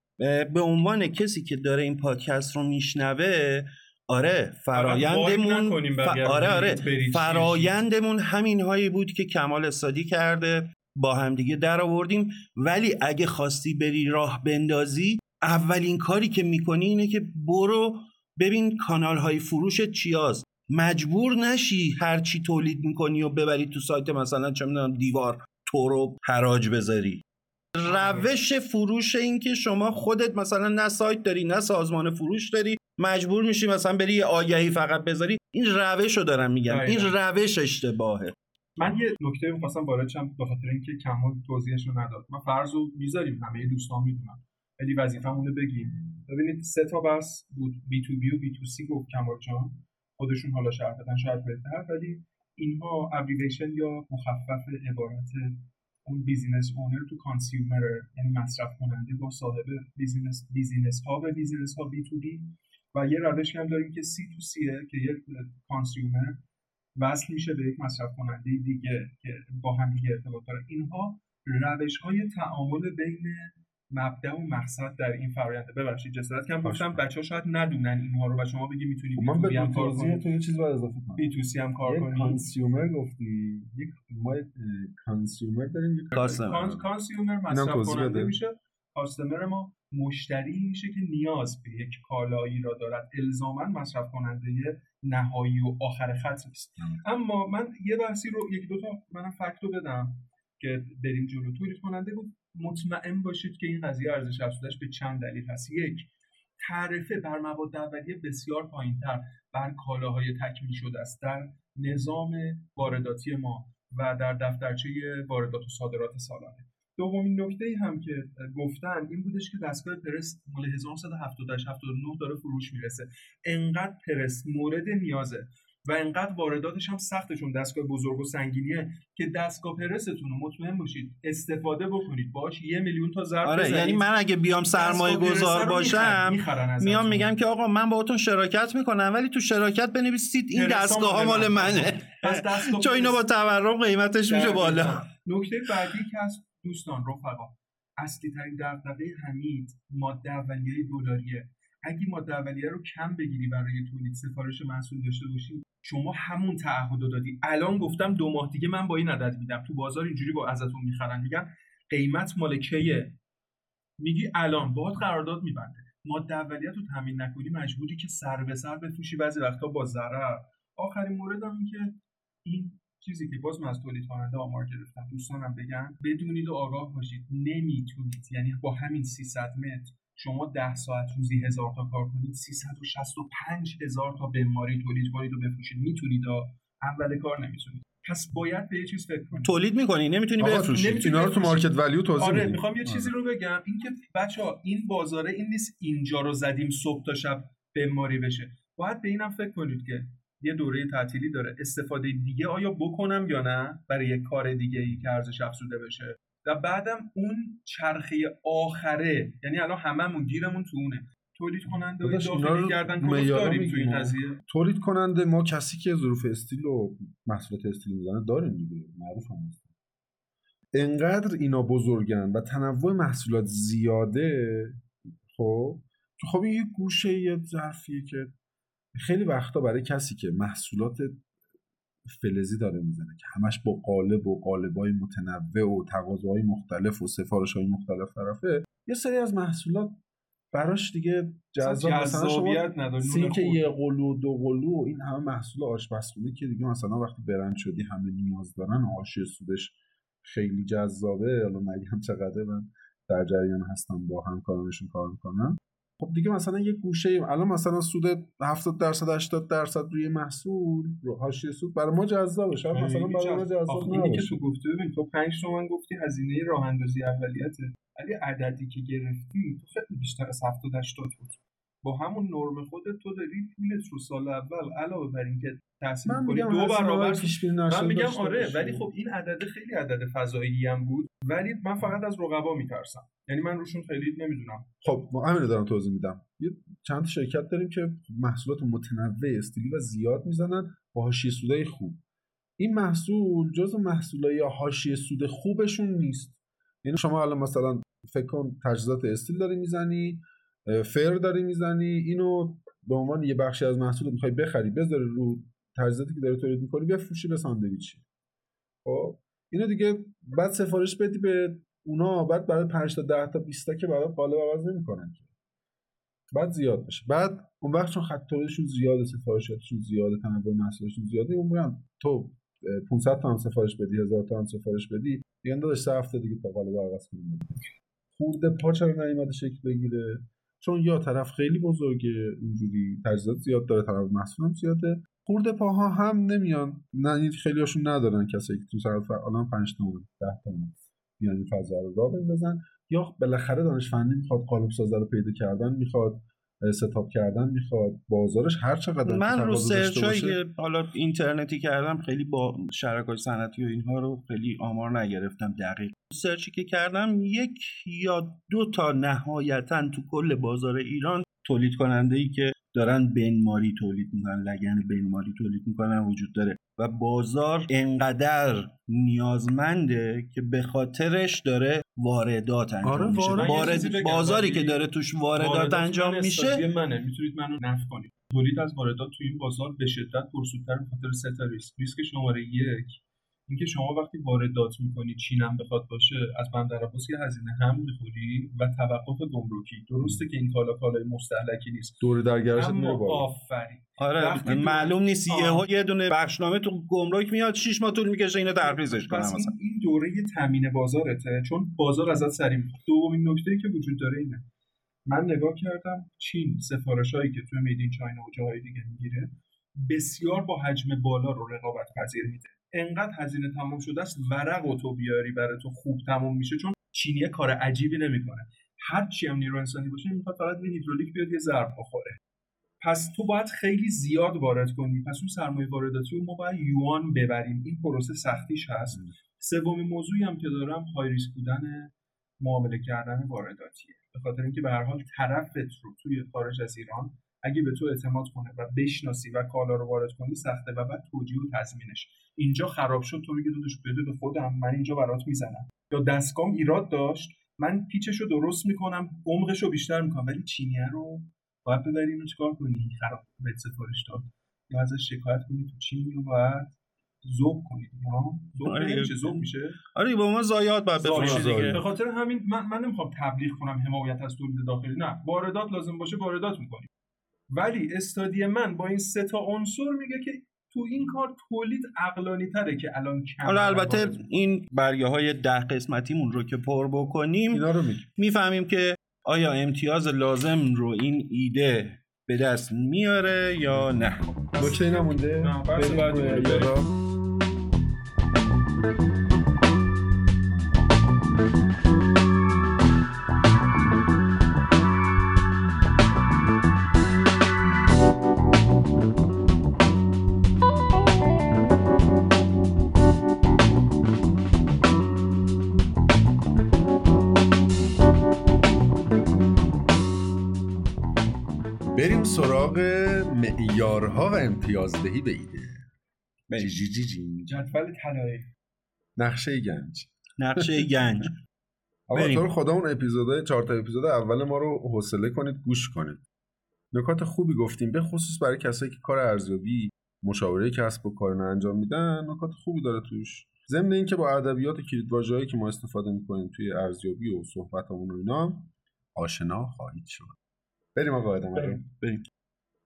به عنوان کسی که داره این پادکست رو میشنوه آره فرایندمون ف... آره آره. فرایندمون همین هایی بود که کمال استادی کرده با همدیگه در آوردیم. ولی اگه خواستی بری راه بندازی اولین کاری که می‌کنی اینه که برو ببین کانال های فروش چیاست. مجبور نشی هر چی تولید می‌کنی و ببری تو سایت مثلا چه می‌دونم دیوار تو رو حراج بذاری. روش فروش این که شما خودت مثلا نه سایت داری نه سازمان فروش داری مجبور میشی مثلا بری یه آگهی فقط بذاری. این روش رو دارم میگم. این روش اشتباهه. من یه نکته می‌خواستم وارد شم به خاطر اینکه کمال توضیحش رو نداد. من فرض رو می‌ذاریم همه دوستان می‌دونن. ولی وظیفمونه بگیم. ببینید سه تا بحث بود. B to B و B to C گفت کمال جان. خودشون حالا شرح بدن شاید بهتر ولی اینها abbreviation یا مخفف عبارت اون business owner to consumer یعنی مصرف کننده با صاحب business business ها و business ها B to B و یه روش هم داریم که سی تو سیه که یک consumer وصل میشه به یک مصرف کننده دیگه که با هم ارتباط داره. اینها روش های تعامل بین مبدا و مقصد در این فرآینده ببخشید جسارت کم گفتم بچه ها شاید ندونن اینها رو و شما بگی می‌تونی خب من به توضیح تو یه چیز باید اضافه کنم. B to C هم کار کنی consumer گفتی. یک ما consumer داریم. یک consumer مصرف کننده میشه. customer ما مشتری میشه که نیاز به یک کالایی را دارد. الزاما مصرف کننده نهایی و آخر خط نیست. اما من یه بحثی رو یک دو تا منم فکتو بدم که بریم جلو. تولید کننده بود. مطمئن باشید که این قضیه ارزش افزودش به چند دلیل هست. یک تعرفه بر مواد اولیه بسیار پایینتر بر کالاهای تکمیل شده است در نظام وارداتی ما و در دفترچه واردات و صادرات سالانه. دومین نکته ای هم که گفتن این بودش که دستگاه پرس مال 1178 79 داره فروش می‌رسه. انقدر پرس مورد نیازه و انقدر وارداتش هم سختشون دستگاه بزرگ و سنگینیه که دستگاه پرستون رو مطمئن باشید استفاده بکنید. باش یه میلیون تا ضرب آره یعنی من اگه بیام سرمایه گذار باشم میام میگم که آقا من باهاتون شراکت می‌کنم ولی تو شراکت بنویسید این دستگاه ها مال منه. چون اینو با تورم قیمتش میشه بالا. نکته بعدی که از دوستان رفقا اصلی ترین دغدغه حمید ماده اولیه دلاریه. اگه ماده اولیه رو کم بگیری برای تولید سفارش محصول داشته باشی شما همون تعهد دادی. الان گفتم دو ماه دیگه من با این عدد میدم. تو بازار اینجوری با ازتون می‌خرن. میگن قیمت مال کیه؟ میگی الان باهات قرارداد میبنده. ماده اولیه تو تامین نکنی مجبوری که سر به سر بفروشی. بعضی وقتا با ضرر. آخرین مورد هم که این چیزی که باز من از تولید کننده آمار گرفتم دوستانم بگن بدونید و آگاه باشید. نمی‌تونید. یعنی با همین 300 متر شما ده ساعت روزی هزار تا کار کنید 365 هزار تا بماری تولید کنید و بفروشید. می‌تونید اول کار نمی‌تونید. پس باید به یه چیز فکر کنید. تولید می‌کنی؟ نمی‌تونی بفروشی. اینا رو تو مارکت ولیو توضیح آره می‌خوام یه چیزی رو بگم. اینکه بچه ها این بازاره این نیست اینجا رو زدیم صبح تا شب بماری بشه. باید به اینم فکر کنید که یه دوره تعطیلی داره. استفاده دیگه آیا بکنم یا نه برای یک کار دیگه ای که ارزش افزوده بشه؟ و بعدم اون چرخه آخره یعنی الان هممون گیرمون تو اونه. تولید کننده و داخلی کردن داریم تو این قضیه. تولید کننده ما کسی که ظروف استیل و محصولات استیل می‌زنه داریم دیگه معروف هم هست. انقدر اینا بزرگن و تنوع محصولات زیاده خب؟ خب این یه گوشه یه ظرفیه که خیلی وقتا برای کسی که محصولات فلزی داره می‌زنه که همش با قالب و قالبای متنوع و تقاضاهای مختلف و سفارش های مختلف طرفه. یه سری از محصولات براش دیگه جذاب مثلا شما سینک یه قلو دو قلو این همه محصول آشپزخونه که دیگه مثلا وقتی برند شدی همه نیاز دارن حاشیه سودش خیلی جذابه. حالا نگم چقدر من در جریان هستم با همکارانشون کار می‌کنم خب دیگه مثلا یه گوشه الان مثلا سود 70 درصد 80 درصد روی محصول حاشیه سود برای ما جذابه شاید مثلا برای ما جذاب نباشه که تو گفته ببین تو 5 تومن گفتی هزینه راه اندازی اولیته ولی عددی که گرفتی تو خیلی بیشتر از 70 80 بود. با همون نرم خودت تو داری پولت رو سال اول علاوه بر اینکه تحصیل کنی دو برابر من میگم آره ولی خب این عدد خیلی عدد فضایی هم بود. ولی من فقط از رقبا میترسم. یعنی من روشون خیلی نمی‌دونم. خب ما همین دارم توضیح میدم. یه چند شرکت داریم که محصولات متنوع استیلی و زیاد می‌زنن. با حاشیه سودای خوب. این محصول جز محصولای حاشیه سود خوبشون نیست. یعنی شما الان مثلا فکر کن تجهیزات استیل داری می‌زنی. فر داری می‌زنی اینو به عنوان یه بخشی از محصول می‌خوای بخری بذاری رو تجهیزاتی که داری تولید می‌کنی بفروشی به ساندویچی. خب اینو دیگه بعد سفارش بدی به اونا بعد برای 5 تا 10 تا 20 تا که برای قالب عوض نمی‌کنن که. بعد زیاد بشه. بعد اون وقت چون خط تولیدشون زیاده سفارشاتشون زیاده تنوع محصولشون زیاده اون میگن تو 500 تا هم سفارش بدی 1000 تا هم سفارش بدی دیگه داداش هفته دیگه تا قالب عوض کنیم. خورده پا چرا نیومده شکل بگیره؟ چون یا طرف خیلی بزرگه اینجوری تجهیزات زیاد داره طرف محصول هم زیاده. خورده پاها هم نمیان. نه خیلی هاشون ندارن کسی که تو سر الان 5 تومن 10 تومن. این فضا رو راه بندازن. یا بالاخره دانش فنی می‌خواد قالب سازه رو پیدا کردن می‌خواد. ستاپ کردن می‌خواد. بازارش هر چقدر من رو سرچ که حالا اینترنتی کردم خیلی با شرکای صنعتی و اینها رو خیلی آمار نگرفتم دقیق. سرچی که کردم یک یا دو تا نهایتا تو کل بازار ایران تولید کننده ای که دارن بنماری تولید می‌کنن لگن بنماری تولید می‌کنن وجود داره. و بازار انقدر نیازمنده که به خاطرش داره واردات انجام آره میشه. وارد... بازاری که داره توش واردات انجام میشه. منه. می‌تونید منو نف کنید. تولید از واردات تو این بازار به شدت پرسودتر به خاطر سه تا ریسک. ریسک شماره یک اینکه شما وقتی واردات می‌کنی چینم بخواد باشه از بندر عباس یه هزینه هم می‌خوری و توقف گمرکی. درسته که این کالا کالای مستهلکی نیست. دور درگرشت میره آفرین. آره معلوم نیست. یهو یه دونه بخشنامه تو گمرک میاد 6 ماه طول می‌کشه اینو ترخیصش کنم مثلا. این دوره تامین بازارته چون بازار ازت سری می‌خواد. دومین نکته که وجود داره اینه. من نگاه کردم چین سفارشایی که توی میدین چاینا و جاهای دیگه می‌گیره بسیار با حجم بالا رو رقابت پذیر میده. انقدر هزینه تموم شده است ورق و تو بیاری برای تو خوب تموم میشه چون چینیه کار عجیبی نمی‌کنه. هر چی هم نیرو انسانی باشه می‌خواد فقط یه هیدرولیک بیاد یه ضرب بخوره. پس تو باید خیلی زیاد وارد کنی. پس اون سرمایه وارداتی رو ما باید یوان ببریم. این پروسه سختیش هست. سومین موضوعی هم که دارم های ریسک بودن معامله کردن وارداتیه. به خاطر اینکه به هر حال طرفت رو توی خارج از ایران اگه به تو اعتماد کنه و بشناسی و کالا رو وارد کنی سخته و بعد توجیه و تضمینش. اینجا خراب شد تو میگه داداش بده به خودم من اینجا برات می‌زنم. یا دستگام ایراد داشت من پیچش رو درست می‌کنم عمقش رو بیشتر می‌کنم. ولی چینیه رو باید ببری اینو چیکار کنی خراب به سفارش داد. یا ازش شکایت کنی تو چین رو باید زوب کنید آره میشه زوب میشه. آره با ما زایات باید بفروشی دیگه. به خاطر همین من, من نمی‌خوام تبلیغ کنم حمایت از تولید داخلی. نه واردات لازم باشه واردات می‌کنیم. ولی استادی من با این سه تا عنصر میگه که تو این کار تولید عقلانی تره که الان کم حالا البته این برگه های ده قسمتیمون رو که پر بکنیم اینا رو می‌فهمیم که آیا امتیاز لازم رو این ایده به دست میاره یا نه؟ نکته نمونده؟ بریم سراغ معیارها و امتیازدهی به ایده. جی جی جی جدول طلایی. نقشه گنج. نقشه گنج. آقا تو خدا اون اپیزودهای چهار تا اپیزود اول ما رو حوصله کنید گوش کنید. نکات خوبی گفتیم به خصوص برای کسایی که کار ارزیابی مشاوره کسب و کار انجام میدن نکات خوبی داره توش. ضمن اینکه با ادبیات کلیدواژه‌ای که ما استفاده می‌کنیم توی ارزیابی و صحبتمون و اینا آشنا خواهید شد. بریم آقا ادامه بریم.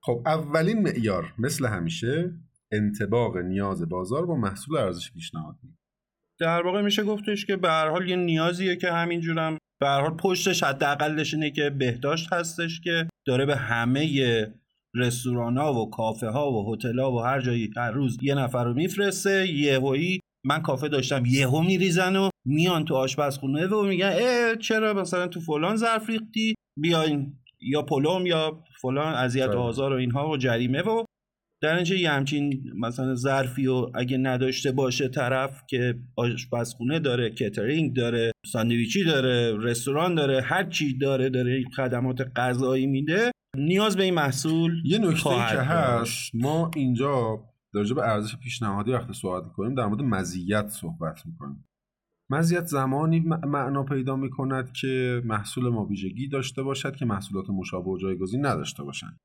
خب اولین معیار مثل همیشه انتباق نیاز بازار با محصول ارزش پیشنهادی در واقع میشه گفتش که به هر حال یه نیازیه که همینجورم به هر حال پشتش حداقلش اینه که بهداشت هستش که داره به همه رستوران ها و کافه ها و هتل ها و هر جایی هر روز یه نفر رو میفرسته یهویی من کافه داشتم یهو میریزن و میان تو آشپزخونه و میگن اه چرا مثلا تو فلان ظرف ریختی؟ بیاین. یا پلم یا فلان اذیت و آزار و اینها و جریمه و در اینجا یه همچین مثلا ظرفی و اگه نداشته باشه طرف که آشپزخونه داره کترینگ داره ساندویچی داره رستوران داره هر چی داره داره خدمات غذایی میده نیاز به این محصول یه نکته که هست ما اینجا در به ارزش پیشنهادی وقتی صحبت می‌کنیم در مورد مزیت صحبت می‌کنیم. مزیت زمانی معنا پیدا می کند که محصول ما ویژگی داشته باشد که محصولات مشابه و جایگزین نداشته باشند.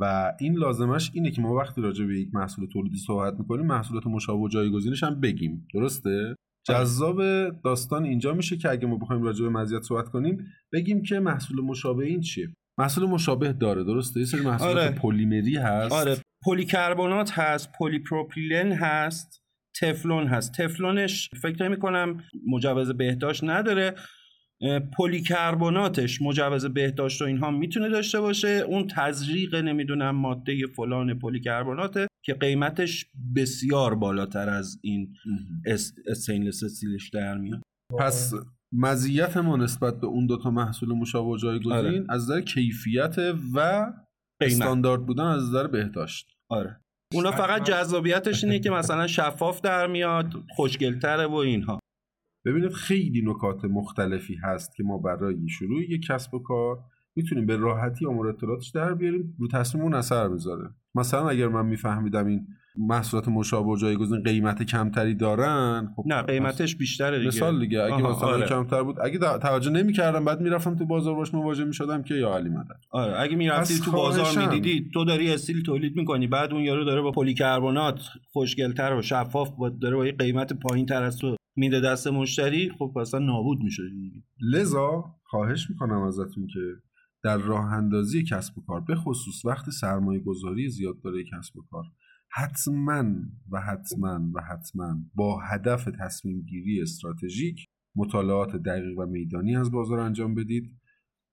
و این لازمش اینه که ما وقتی راجع به یک محصول تولیدی صحبت می‌کنیم محصولات مشابه و جایگزینش هم بگیم. درسته؟ جذاب داستان اینجا میشه که اگه ما بخوایم راجع به مزیت صحبت کنیم بگیم که محصول مشابه این چیه. محصول مشابه داره درسته؟ یه سری محصولات آره. پلیمری هست. آره. پلیکربنات هست پلیپروپیلن هست. تفلون هست. تفلونش فکر نمی کنم مجوز بهداشت نداره. پلیکربناتش مجوز بهداشت و اینها می‌تونه داشته باشه. اون تزریق نمی‌دونم ماده فلان پلیکربناته که قیمتش بسیار بالاتر از این استینلس استیلش در میاد. پس مزیت ما نسبت به اون دوتا محصول مشابه جایگزین آره. از نظر کیفیت و استاندارد بودن از نظر بهداشت. آره. اونا فقط جذابیتش اینه که مثلا شفاف در میاد خوشگلتره و اینها. ببینید خیلی نکات مختلفی هست که ما برای شروع یک کسب و کار می‌تونیم به راحتی امور اطلاعاتش در بیاریم رو تصمیممون اثر بذاره مثلا اگر من میفهمیدم این محصولات مشابه و جایگزین قیمت کمتری دارن خب نه قیمتش بیشتره دیگه. مثال دیگه اگه مثلا آره. کمتر بود اگه توجه نمی‌کردم بعد می‌رفتم تو بازار باش مواجه می‌شدم که یا علی مدد. آره اگه می‌رفتی تو بازار می‌دیدی تو داری استیل تولید می‌کنی بعد اون یارو داره با پلیکربنات خوشگلتر و شفاف با داره با قیمت پایین تر از تو میده دست مشتری خب اصلا نابود میشه لذا خواهش می‌کنم ازتون که در راه اندازی کسب و کار به خصوص وقتی سرمایه گذاری زیاد داره کسب و کار حتما و حتما و حتما با هدف تصمیم گیری استراتژیک مطالعات دقیق و میدانی از بازار انجام بدید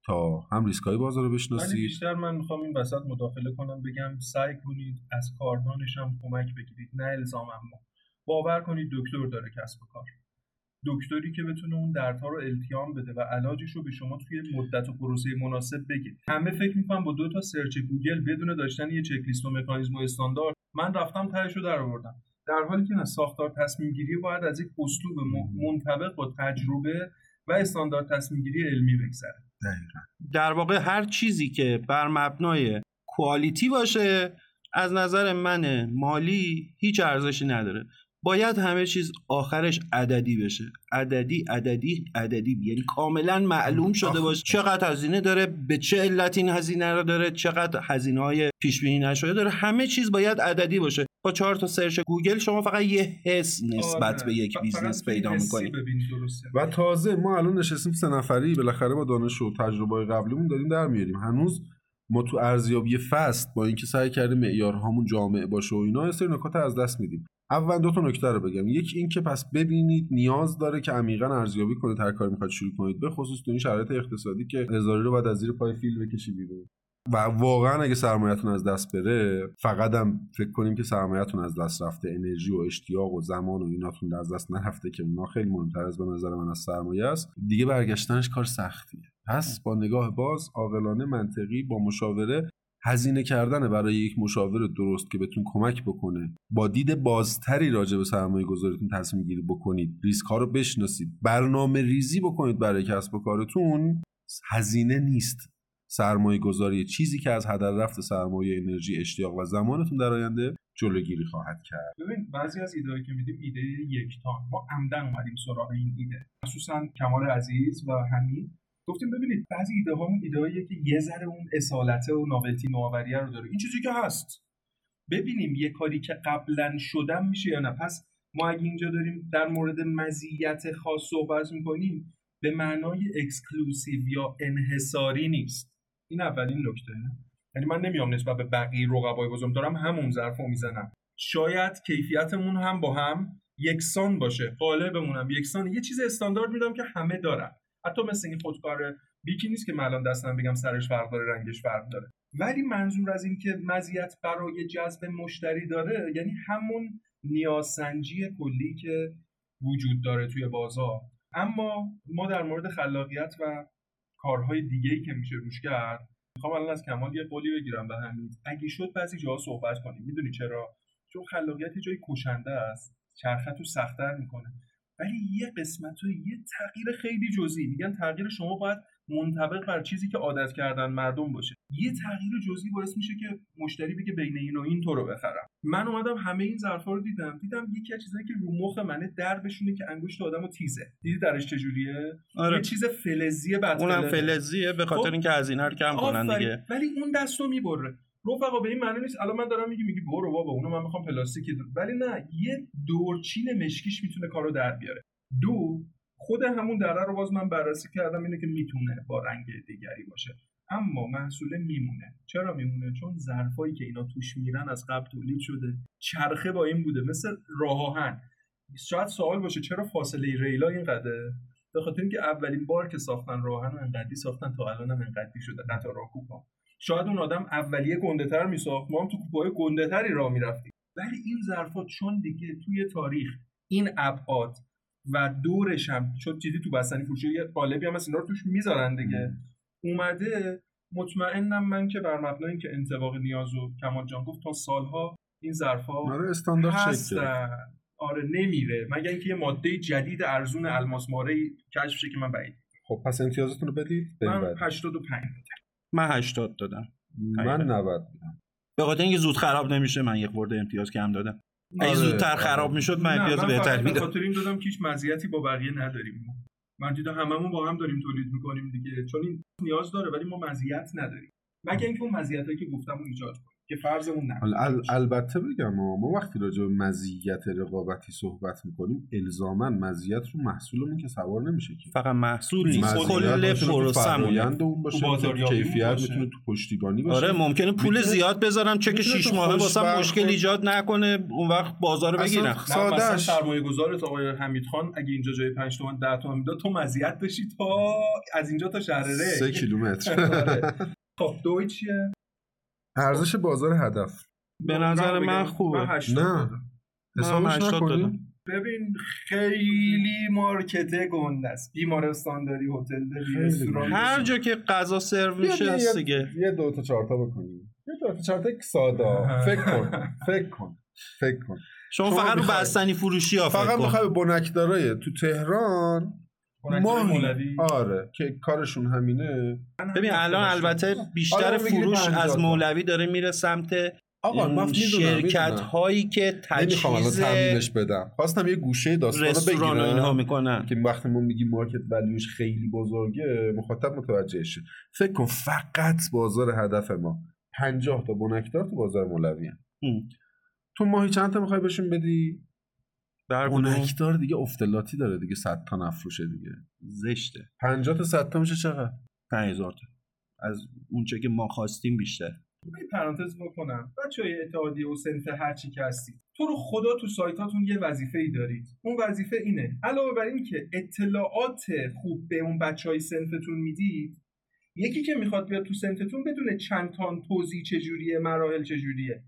تا هم ریسک های بازار رو بشناسید. بیشتر من می‌خوام این وسط مداخله کنم بگم سعی کنید از کاردانش هم کمک بگیرید نه الزام اما. باور کنید دکتر داره کسب و کار. دکتری که بتونه اون دردها رو التیام بده و علاجش رو به شما توی مدت و پروسه مناسب بگید همه فکر می‌کنم با دو تا سرچ گوگل بدون داشتن یه چک لیست و مکانیزم و استاندارد من رفتم تهش رو در آوردم در حالی که نه ساختار تصمیم گیری باید از یک اسلوب منطبق با تجربه و استاندارد تصمیم گیری علمی بگذره. در واقع هر چیزی که بر مبنای quality باشه از نظر من مالی هیچ ارزشی نداره. باید همه چیز آخرش عددی بشه. عددی عددی عددی. یعنی کاملا معلوم شده باشه چقدر هزینه داره به چه علت این هزینه رو داره چقدر هزینه های پیش بینی نشده داره. همه چیز باید عددی باشه. با چهار تا سرچ گوگل شما فقط یه حس نسبت آره. به یک business پیدا می‌کنید. و تازه ما الان نشستیم سه نفری بالاخره با دانش و تجربه قبلیمون داریم در میاریم. هنوز ما تو ارزیابی fast با اینکه سعی کردیم معیارهامون جامع باشه و اینا یه سری نکات از دست میدیم. اول دو تا نکته رو بگم. یک اینکه پس ببینید نیاز داره که عمیقا ارزیابی کنید. هر کاری می‌خواد شروع کنید. به خصوص تو این شرایط اقتصادی که هزاری رو باید از زیر پای فیل بکشی بیرون. و واقعا اگه سرمایهتون از دست بره فقط هم فکر کنیم که سرمایهتون از دست رفته. انرژی و اشتیاق و زمان و ایناتون از دست نرفته که اونا خیلی مهمتر از به نظر من از سرمایه است. دیگه برگشتنش کار سختیه. پس با نگاه باز عاقلانه منطقی با مشاوره هزینه کردن برای یک مشاور درست که بهتون کمک بکنه با دید بازتری راجع به سرمایه گذاریتون تصمیم گیری بکنید ریسک ها رو بشناسید برنامه ریزی بکنید برای کسب و کارتون هزینه نیست. سرمایه گذاری چیزی که از هدر رفت سرمایه انرژی اشتیاق و زمانتون در آینده جلوگیری خواهد کرد. ببین بعضی از ایده که میدیم ایده یکتان ما عمدن اومدیم سراغ این ایده. خصوصا کمال عزیز و همین گفتیم ببینید بعضی ایده هامون ایده که یه ذره اون اصالته و novelty نوآوریه رو داره. این چیزی که هست. ببینیم یه کاری که قبلا شدن میشه یا نه. پس ما اگه اینجا داریم در مورد مزیت خاص صحبت می‌کنیم به معنای exclusive یا انحصاری نیست. این اولین نکته. یعنی من نمیام نسبت به بقیه رقبای بزرگ دارم همون ظرف رو می‌زنم. شاید کیفیتمون هم با هم یکسان باشه. قالبمون هم یکسان. یه چیز استاندارد میدم که همه دارن. حتی مثل این خودکار بیکی نیست که من الان دستم بگم سرش فرق داره رنگش فرق داره. ولی منظور از اینکه مزیت برای جذب مشتری داره یعنی همون نیازسنجی کلی که وجود داره توی بازار. اما ما در مورد خلاقیت و کارهای دیگه ای که میشه روش کرد. می‌خوام الان از کمال یه قولی بگیرم به همین اگه شد بعضی جاها صحبت کنیم. می‌دونی چرا؟ چون خلاقیت جای کشنده است. چرخه تو سختتر می‌کنه. ولی یه قسمت و یه تغییر خیلی جزئی. میگن تغییر شما باید منطبق بر چیزی که عادت کردن مردم باشه. یه تغییر جزئی باعث میشه که مشتری بگه بین این و این تو رو بخرم. من اومدم همه این ظرفا رو دیدم. دیدم یکی از چیزایی که رو مخ منه دربشونه که انگشت آدمو تیزه. دیدی درش چجوریه؟ آره. یه چیز فلزیه بعد اونم فلزیه به خاطر خب، اینکه هزینه رو کم کنن دیگه. ولی اون دستو می‌بره. رفقا به این معنی نیست. الان من دارم میگی میگی برو بابا اونو من می‌خوام پلاستیکی ولی نه یه دورچین مشکیش می‌تونه کارو در بیاره. دو خود همون دره رو باز من بررسی کردم اینه که می‌تونه با رنگ دیگری باشه. اما محصول میمونه. چرا میمونه؟ چون ظرفایی که اینا توش میرن از قبل تولید شده. چرخه با این بوده. مثل راه آهن. شاید سوال باشه چرا فاصله ریلا اینقدره؟ به خاطر اینکه اولین بار که ساختن راهن انقدی ساختن تا الان هم انقدی شده. قطار راه کوپا. شاید اون آدم اولیه گنده تر میساخت. ما هم تو کوپای گنده تری راه می‌رفتیم. ولی این ظرفا چون دیگه توی تاریخ این ابعاد و دورش هم چون چیزی تو بستنی فروشی یه قالبی هم از اینا رو توش می‌ذارن دیگه. اومده مطمئنم من که بر مبنای اینکه انتباق نیاز و کمال جان گفت تا سالها این ظرفا آره استاندارد هستن. آره نمیره. مگر اینکه یه ماده جدید ارزون الماس ماره کشف شه که من بعید. خب پس امتیازتون رو بدید من 85 من 80 دادم. من 90 میدم. به خاطر اینکه زود خراب نمیشه من یک خورده امتیاز کم دادم. اگه آره. زودتر خراب می‌شد من امتیاز بهتر به میدم خاطر این دادم که هیچ مزیتی با بقیه نداریم. من دیدم هممون با هم داریم تولید می‌کنیم دیگه. چون این نیاز داره ولی ما مزیت نداریم. مگه اینکه اون مزیتایی که گفتم رو ایجاد کنیم. که فرضمون نه حالا ال- البته بگم ما, ما وقتی راجع به مزیت رقابتی صحبت می‌کنیم الزاما مزیت رو محصولمون که سوار نمیشه که. فقط محصول نیست. کل می‌تونه تو پروسمونه فرآیند اون باشه تو کیفیت. می‌تونه تو پشتیبانی باشه. آره ممکنه پول زیاد بذارم چک می‌تونه شیش تو ماهه واسم مشکل ایجاد نکنه اون وقت بازار بگیرم. سادهش. سرمایه گذارت آقای حمید خان اگه اینجا جای 5 تومن 10 تومن می‌داد تو مزیت داشتی تا از اینجا تا شهر ری. سه کیلومتر. آره. خب دوی چیه؟ ارزش بازار هدف. به نظر من خوبه. من 80 نه. حسابش 80 نکنیم دادم. ببین خیلی مارکت گنده است. بیمارستان داری هتل داری رستوران هر. جا که غذا سرو میشه هست یه- دیگه. یه دو تا چهار تا بکنیم یه دو تا چهار تا ساده. فکر کن. فکر کن. فکر کن. شما, شما فقط رو بستنی فروشی ها فکر فقط. می‌خوای بنکدارای تو تهران ماهی مولوی. آره که کارشون همینه ببین الان البته بیشتر آره، فروش 50 از. مولوی داره میره سمت آقا شرکت می‌دونم. هایی که الان تجهیز تمرینش بدم خواستم یه گوشه داستان رو و اینها بگیرم می‌کنن که وقتی ما میگیم مارکت ولیوش خیلی بزرگه مخاطب متوجه شه فکر کن فقط بازار هدف ما 50 تا بنکدار تو بازار مولوی هن. ام. تو ماهی چند تا می‌خوای بهشون بدی در کدوم بنکدار دیگه افتلاتی داره دیگه 100 تا نفروشه دیگه. زشته. 50 تا 100 تا میشه چقدر؟ 5000 تا. از اونچه که ما خواستیم بیشتر. یه پرانتز بکنم. بچه های اتحادیه و سنف هرچی که هستید. تو رو خدا تو سایتاتون یه وظیفه ای دارید. اون وظیفه اینه. علاوه بر این که اطلاعات خوب به اون بچه های سنفتون می‌دید یکی که می‌خواد بیاد تو سنفتون بدونه چند تان توضیح چجوریه مراحل چجوریه.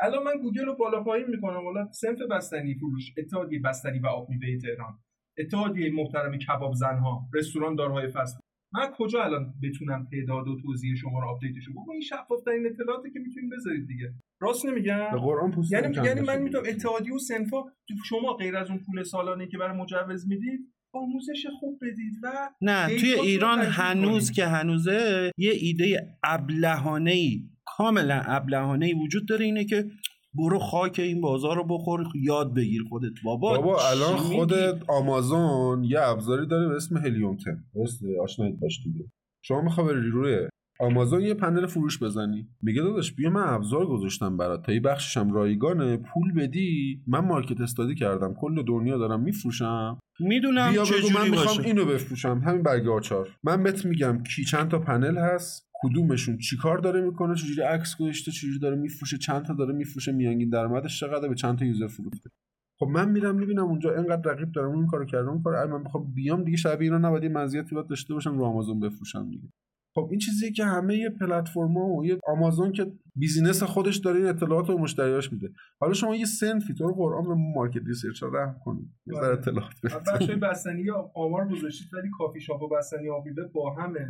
الان من گوگل رو بالا پایین می‌کنم. والا سنف بستنی فروش اتحادیه بستنی و آب میوه تهران. اتحادیه محترم کباب زنها رستوران دارهای فست من کجا الان بتونم تعداد و توضیح شما رو آپدیتشون بکنم این شفاف ترین اطلاعاتی که می‌تونید بذارید دیگه. راست نمیگم؟ به قرآن پوستم یعنی یعنی من. می‌تونم اتحادیه و سنفا تو شما غیر از اون پول سالانه که برای مجوز می‌دید آموزش خوب بدید و نه توی ایران هنوز کنید. که هنوزه یه ایده ابلهانه ای کاملا ابلهانه ای وجود داره اینه که برو خاک این بازار رو بخور یاد بگیر خودت. بابا بابا الان؟ خودت آمازون یه ابزاری داره به اسم هلیوم 10 درسته؟ آشنایید باش دیگه. شما می‌خوای بری روی آمازون یه پنل فروش بزنی. میگه داداش بیا من ابزار گذاشتم برات. تا یه بخششم رایگانه. پول بدی. من مارکت استادی کردم. کل دنیا دارم میفروشم. می‌دونم چه بگو من جوری می‌خوام اینو بفروشم. همین برگ آچار. من بهت میگم کی چند تا پنل هست. کدومشون چیکار داره می‌کنه چجوری عکس گذاشته چجوری داره میفروشه چند تا داره میفروشه میانگین درآمدش چقدر به چند تا user فروخته. خب من میرم می‌بینم اونجا اینقدر رقیب دارم اون کارو کردم اون کارو من بخوام بیام دیگه شبیه اینا نباید یه مزیتی باید داشته باشم رو آمازون بفروشم دیگه. خب این چیزیه که همه یه پلتفرما و یه آمازون که business خودش داره این اطلاعات رو مشتریاش میده. حالا شما یه صنفی تو رو قرآن به market research رحم کنید. یه ذره آره. اطلاعات بدید. بچه های بستنی آمار گذاشتید ولی کافی شاپ و بستنی آبمیوه با همه.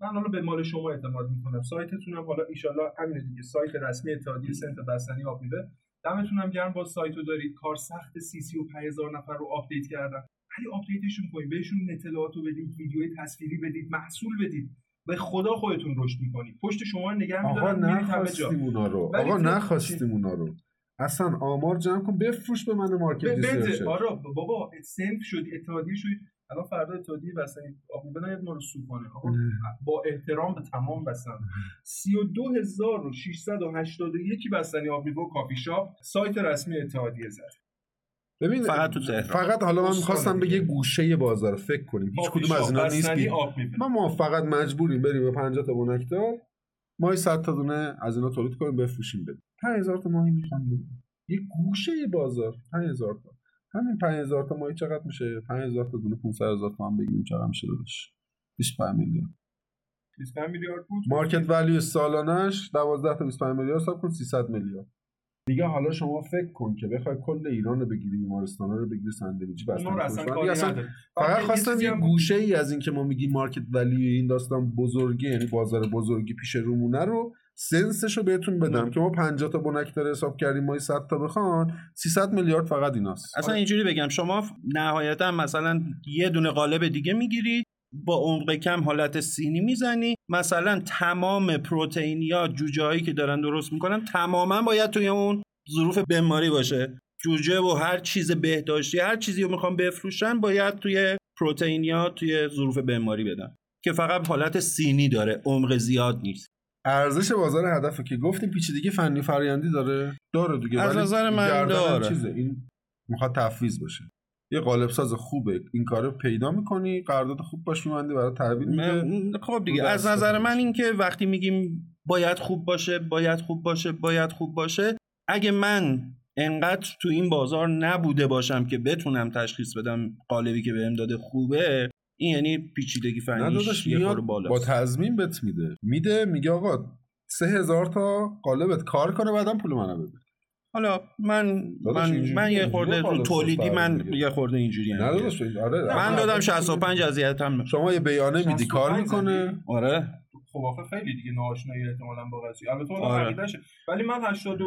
من حالا به مال شما اعتماد می‌کنم. سایتتون هم حالا ایشالله همینه دیگه. سایت رسمی اتحادیه صنف بستنی آبمیوه دمتون هم گرم. با سایتو دارید. کار سخت سی سی و 5000 نفر رو آپدیت کردن. ولی آپدیتشون کنید بهشون اطلاعات رو بدید ویدیوی تصویری بدید محصول بدید. به خدا خودتون رشد می‌کنید. پشت شما رو نگه میدارن نخواستیم اونا رو. آقا نخواستیم اونا رو. اصلا آمار جمع کن. بفروش به من مارکت بده ریسرچ آره بابا سنف شدی اتحادیه شدی. الان فردا اتحادیه بستنی. آبی نهید ما رو سو کنه آقا با احترام به تمام بستن 32681 بستنی آبیبو کافی شاپ. سایت رسمی اتحادیه زد. ببین فقط تو تهران. فقط حالا من می‌خواستم به. یه گوشه بازار فکر کنیم. هیچ کدوم از اینا نیست بی... آب. ما ما فقط مجبوریم بریم به 50 تا بنکدار. ماهی 100 تا دونه از اینا تولید کنیم بفروشیم بدیم. 5000 تا ماهی می‌خوام بدیم. یه گوشه بازار 5000 تا. همین 5000 تا ماهی چقدر میشه؟ 5000 تا دونه 500000 تومان بگیریم چقدر میشه داداش. 25 میلیون. 25 میلیارد بود؟ مارکت ولیو سالانش 12 تا 25 میلیارد حساب کن 300 میلیارد. میگه حالا شما فکر کن که بخوای کل ایران رو بگیری بیمارستان رو بگیری ساندویچی بس اصلا فقط خواستم یه گوشه ای از این که ما میگیم مارکت ولی این داستان بزرگی یعنی بازار بزرگی پیش رومونه رو سنسش رو بهتون بدم که ما 50 تا بنک داره حساب کردیم ما 100 تا بخوان 300 میلیارد فقط ایناست. اصلا اینجوری بگم شما نهایتا مثلا یه دونه قالب دیگه می‌گیری با عمق کم حالت سینی می‌زنی مثلا تمام پروتئینیا جوجه هایی که دارن درست می‌کنن تماما باید توی اون ظروف بماری باشه. جوجه و هر چیز بهداشتی هر چیزی رو می‌خوام بفروشن باید توی پروتئینیا توی ظروف بماری بدن که فقط حالت سینی داره عمق زیاد نیست. ارزش بازار هدفه که گفتیم پیچیدگی فنی فرآیندی داره. داره دیگه از نظر من داره. چیزه. این می‌خواد تفویض بشه یه قالب ساز خوبه. این کارو پیدا می‌کنی قرارداد خوب باش میبندی برای تحویل میده. خب دیگه از نظر من این که وقتی میگیم باید خوب باشه باید خوب باشه باید خوب باشه اگه من انقدر تو این بازار نبوده باشم که بتونم تشخیص بدم قالبی که بهم داده خوبه این یعنی پیچیدگی فنیش یه بالا با تضمین بت میده. میده میگه آقا سه هزار تا قالبت کار کنه بعدم پول منو بده. حالا من من من یه خورده رو تولیدی من یه خورده اینجوری نه آره من دادم 65 اذیتم. شما یه بیانه میدی کار می‌کنه. آره. خب آخه خیلی دیگه ناآشنایی احتمالاً با قضیه. البته اون آره. ولی من 80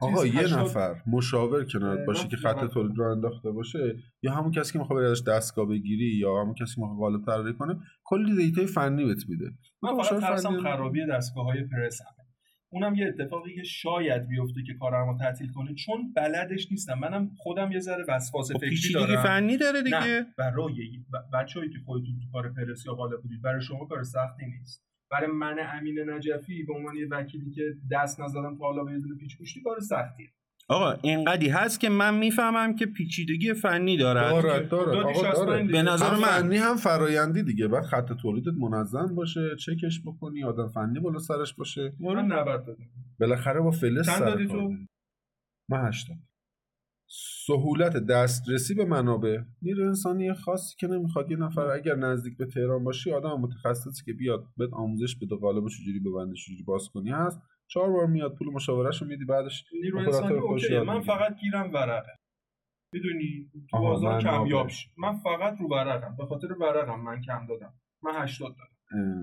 آقا یه نفر مشاور کنار باشه که خط تولید رو انداخته باشه یا همون کسی که می‌خواد ازش دستگاه بگیری یا همون کسی که می‌خواد قالب طراحی کنه کلی دیتای فنی بهت میده. من فقط ترسم خرابی دستگاه های پرس اونم یه اتفاقی که شاید بیفته که کارمو تعطیل کنه چون بلدش نیستم. منم خودم یه ذره وسواس خب فکری دارم. فنی داره دیگه. نه برای بچه‌ای که خودتون تو کار پرس یا قالب بودید برای شما کار سختی نیست. برای من امین نجفی به عنوان یه وکیلی که دست نزدم تا حالا به یه پیچ گوشتی کار سختیه. آقا اینقدی هست که من می‌فهمم که پیچیدگی فنی دارد. داره داره به نظر من. فنی هم فرایندی دیگه. بعد خط تولیدت منظم باشه چکش بکنی آدم فنی بالا سرش باشه. من 90 دادم. بالاخره با فلس دادی تو؟ من 80 سهولت دسترسی به منابع. نیرو انسانی خاصی که نمی‌خواد یه نفر اگر نزدیک به تهران باشی آدم متخصصی که بیاد بهت آموزش بده قالب چجوری ببنده چجوری باز کنی هست. چهار بار میاد پول مشاورش رو میدی بعدش نیرو انسانی من فقط گیرم ورقه. می‌دونی؟ تو بازار کمیاب من فقط رو ورقم. به خاطر ورقم من کم دادم. من 80 دادم.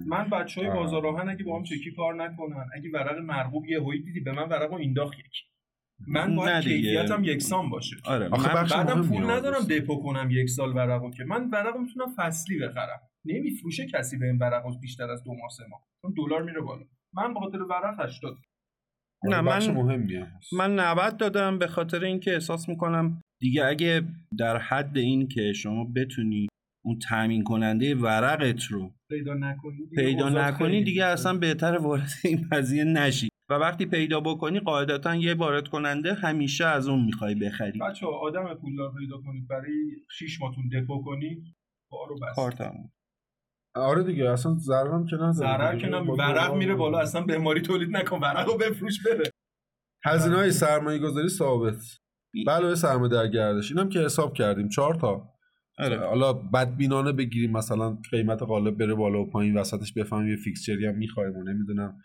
من بچه های بازار راهن اگه با هم چکی کار نکنن اگه ورق مرغوب یه هایی دیدی به من ورق رو اینداخت یکی. من باید کیفیتم یکسان باشه. آره من بعدم پول ندارم دپو کنم یک سال ورقو که. من ورقو می‌تونم فصلی بخرم. نمیفروشه کسی به این ورقو بیشتر از دو ماه سه ماه. چون دلار میره بالا. من به خاطر ورق 80 نه آره، من مهمیه. من 90 دادم به خاطر اینکه احساس می‌کنم دیگه اگه در حد این که شما بتونی اون تامین کننده ورقت رو پیدا نکنی دیگه, پیدا نکنی دیگه اصلا بهتر وارد این قضیه نشی. و وقتی پیدا بکنی قاعدتا یه وارد کننده همیشه از اون می‌خوای بخری. بچه آدم پولدار پیدا کنید برای 6 ماتون دپو کنید بارو بس. کارتمون. آره دیگه اصلا ضرر هم که نه ضرر که نه ورق میره بالا اصلا بیماری تولید نکن ورقو بفروش بره. هزینه های سرمایه گذاری ثابت بله سرمایه در گردش. اینم که حساب کردیم. چهار تا. آره. حالا بدبینانه بگیریم مثلا قیمت قالب بره بالا و پایین وسطش بفهمیم یه فیکسچری هم می‌خوایم و نمی‌دونم.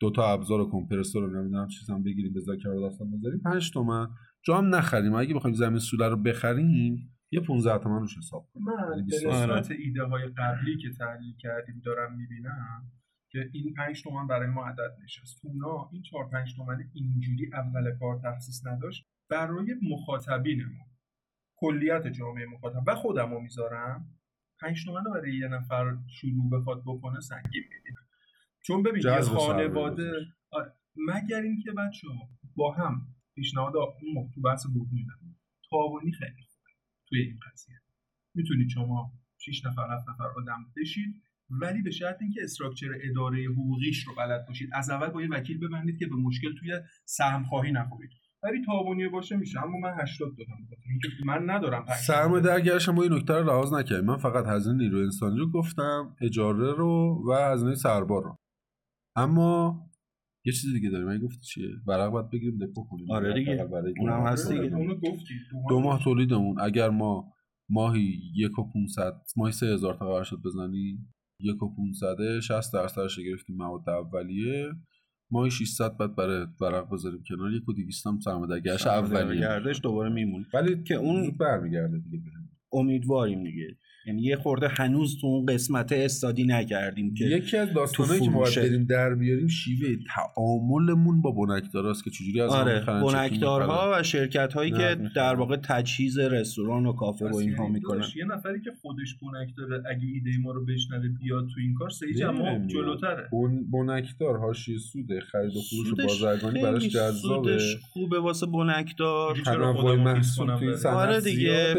دو تا ابزار و کمپرسور رو نمی‌دونم چیزام بگیریم به ذکر داستان بذاریم. 5 تومن. جام نخریم. اگه بخوایم زمین سوله رو بخریم یه 15 تومن روش حساب کنیم. من یعنی به نسبت ایده های قبلی که تحلیل کردیم دارم می‌بینم که این 5 تومن برای ما عدد نشست. اونا این 4 5 تومن اینجوری اول کار تخصیص نداشت. برای مخاطبین ما. کلیت جامعه مخاطب. و خودم رو می‌ذارم. 5 تومن رو برای یه نفر شروع بخواد بکنه سنگین می‌بینم. چون ببین یه خانواده آره، مگر اینکه بچه با هم پیشنهاد اون تو بحث بود میدن. تاوانی خیلی خوبه توی این قضیه. می‌تونید شما 6 نفر 7 نفر آدم بشید ولی به شرط اینکه استراکچر اداره حقوقیش رو بلد باشید. از اول با یه وکیل ببندید که به مشکل توی سهم خواهی نخورید. ولی تاوانی باشه میشه. اما من 80 دادم اینکه من ندارم سرمایه درگرش ما این نکته رو لحاظ نکردیم. من فقط هزینه نیرو انسانی رو گفتم اجاره رو و هزینه سربار رو. اما یه چیز دیگه داریم. من گفتی چیه؟ ورق باید بگیریم دپو کنیم. آره دیگه. اونم هست دیگه. دو ماه تولیدمون. اگر ما ماهی یک و 500 ماهی سه هزار تا قرار شد بزنی یک و 500 60 درصدش گرفتیم مواد اولیه. ماهی 600 بعد برای ورق بذاریم کنار. یک و 200 هم سرمایه‌گرش اولیه. گردش دوباره میمونه. ولی که اون برمیگرده دیگه امیدواریم دیگه. یعنی یه خورده هنوز تو اون قسمت استادی نکردیم که یکی از داستانایی که ما بریم در بیاریم شیوه تعاملمون با بنکداراست که چجوری از آره بنکدارها و شرکت هایی که در واقع تجهیز رستوران و کافه و اینها می‌کنن. یه نفری که خودش بنکدار اگه ایده ما رو بشنوه بیاد تو این کار سه جمع جلوتره. بنکدار حاشیه سود خرید و فروش بازرگانی براش جذابه. خوبه واسه بنکدار. تنوع محصول توی آره دیگه.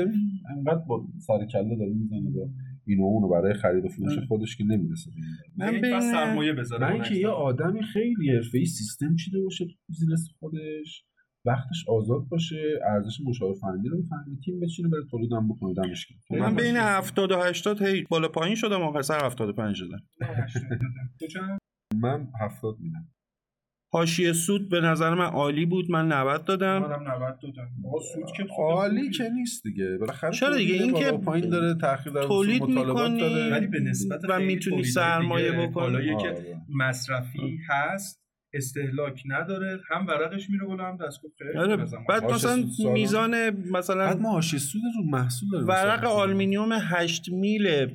انقدر با سر کله داره می‌زنه با اینو اونو برای خرید و فروش خودش که نمی‌رسه. من به سرمایه بذاره من که یه آدمی خیلی حرفه‌ای سیستم چیده باشه تو بیزینس خودش؟ وقتش آزاد باشه ارزش مشاور فنی رو بفهمه تیم بچینه بره تولیدم بکنه دمش من بین 70 و 80 هی بالا پایین شدم آخر 75 شدم. من 70 میدم. حاشیه سود به نظر من عالی بود. من 90 دادم. منم 90 دادم. سود که عالی که نیست دیگه. بالاخره چرا دیگه؟ این که پایین داره تاخیر داره تولید می‌کنی ولی به نسبت و می‌تونی سرمایه بکنی. که آره. مصرفی هست استهلاک نداره. هم ورقش میره بالا هم دستگاه آره بعد مثلا میزان مثلا بعد ما سود رو محصول داره ورق آلومینیوم 8 میل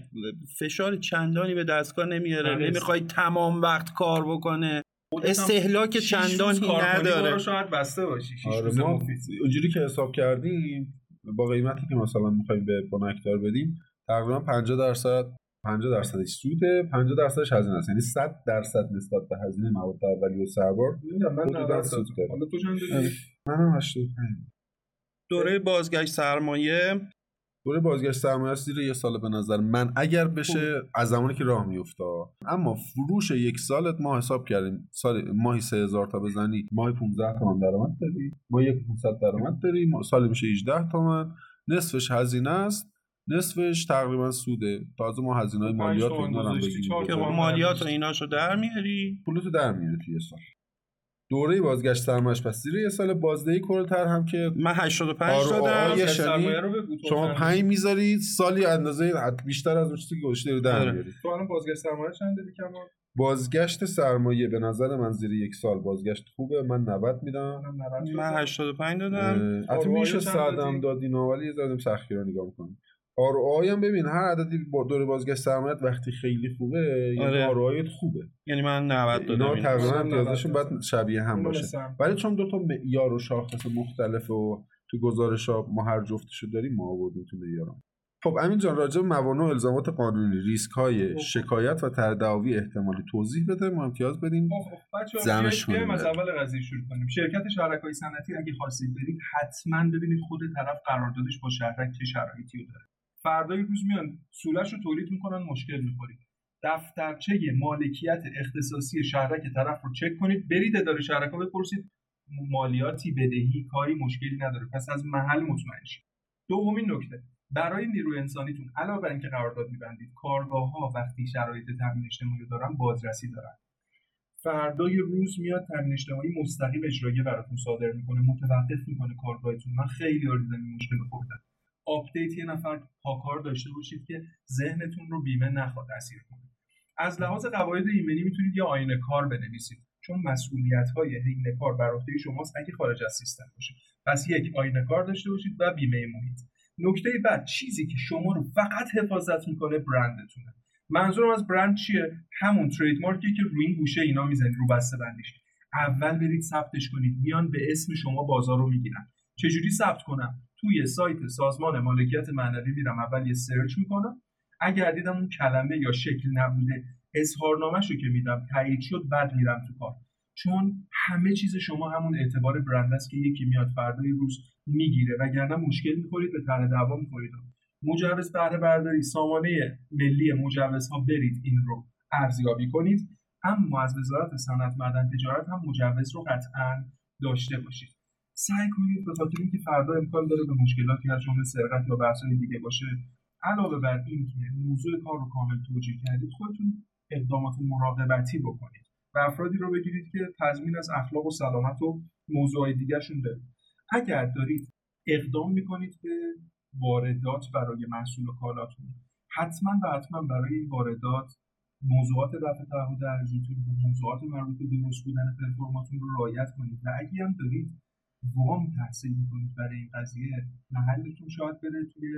فشار چندانی به دستگاه نمیاره. آره. نمی‌خوای تمام وقت کار بکنه. استهلاک چندانی نداره. شاید بسته باشی آره ما اونجوری که حساب کردیم با قیمتی که مثلا می‌خوایم به بنکدار بدیم تقریبا 50 درصد 50 درصدش سوده 50 درصدش هزینه است. یعنی 100 درصد نسبت به هزینه مواد اولیه و سربار من 90 سود حالا تو چند دادی منم 85 دوره بازگشت سرمایه دوره بازگشت سرمایه زیر یه سال به نظر من. اگر بشه از زمانی که راه میفته اما فروش یک سالت ما حساب کردیم. سال ماهی 3000 تا بزنی ماهی 15 تومن درآمد داری. ما یک 500 درآمد داریم سال میشه 18 تومن نصفش هزینه است. نصفش تقریبا سوده. تازه ما هزینه های مالیات رو اینا هم بگیریم که مالیات و ایناشو در میاری؟ پولتو در میاری توی سال. دوره بازگشت سرمایش پس زیر یه سال بازدهی کلتر هم که من 85 دادم شما 5 می‌ذارید سالی اندازه بیشتر از اون چیزی که گذاشته در آره. میارید تو الان بازگشت سرمایه چند دادی کمان بازگشت سرمایه به نظر من زیر یک سال بازگشت خوبه من 90 میدم. من 85 دادم. حتی میشه سادم دادی؟ ولی زدم سختی رو نگاه کنیم آر هم ببین هر عددی با دور بازگشت سرمایت وقتی خیلی خوبه یعنی آره. آر خوبه. یعنی من 90 دادم اینا تقریبا امتیازشون باید شبیه هم باشه. ولی چون دو تا معیار و شاخص مختلف و تو گزارش ها ما هر جفتشو داریم ما آوردیم تو معیارم. خب امین جان راجع به موانع و الزامات قانونی ریسک های. شکایت و تردعوی احتمالی توضیح بده ما امتیاز بدیم. زمش کنیم از اول قضیه شروع کنیم. شرکت شرکای صنعتی اگه خواستید برید حتما ببینید خود طرف قراردادش با شهرک چه شرایطی رو داره. فردای روز میان سولش رو تولید می‌کنن مشکل می‌خورید. دفترچه مالکیت اختصاصی شهرک طرف رو چک کنید برید اداره شهرک ها بپرسید. مالیاتی بدهی کاری مشکلی نداره. پس از محل مطمئن شید. دومین نکته. برای نیروی انسانیتون علاوه بر اینکه قرارداد میبندید کارگاه ها وقتی شرایط تامین اجتماعی دارن بازرسی دارن. فردای روز میاد تامین اجتماعی مستقیم اجرایی براتون صادر می‌کنه متوقف می‌کنه کارگاهتون. من خیلی آریدن این مشکل خوردم. آپدیت یه نفر پاکار داشته باشید که ذهنتون رو بیمه نخواد اسیر کنه. از لحاظ قواعد ایمنی می‌تونید یه آیین‌نامه کار بنویسید. چون مسئولیت های حین کار بر عهده شماست. اگه خارج از سیستم باشه پس یک آینه کار داشته باشید و بیمه محیط. نکته بعد چیزی که شما رو فقط حفاظت می‌کنه برندتونه. منظورم از برند چیه؟ همون ترید مارکی که روی این گوشه اینا می‌زنید رو بسته بندیش. اول برید ثبتش کنید. میان به اسم شما بازار رو می‌گیرن. چجوری ثبت کنم؟ توی سایت سازمان مالکیت معنوی میرم اول یه سرچ می‌کنم. اگر دیدم اون کلمه یا شکل نبوده اظهارنامه‌ش رو که میدم تایید شد بعد میرم تو کار. چون همه چیز شما همون اعتبار برند است که یکی میاد فردای روز می‌گیره وگرنه مشکل می‌خورید به تر دعوا می‌خورید. مجوز بهره برداری سامانه ملی مجوزها برید این رو ارزیابی کنید. اما از وزارت صنعت معدن تجارت هم مجوز رو قطعا داشته باشید. سعی کنید به خاطر اینکه فردا امکان داره به مشکلاتی از جمله سرقت یا بحث‌های دیگه باشه علاوه بر اینکه موضوع کار رو کامل توجیه کردید خودتون اقدامات مراقبتی بکنید و افرادی رو بگیرید که تضمین از اخلاق و سلامت و موضوعهای دیگرشون دارید اگر دارید اقدام می‌کنید به واردات برای محصول و کالاتون حتما و حتما برای این واردات موضوعات رفع تعهد ارزیتون موضوعات مربوط به درست بودن پرفورماتون رو رعایت کنید. و اگه هم دارید وام تحصیل می‌کنید برای این قضیه محلتون شاید بره توی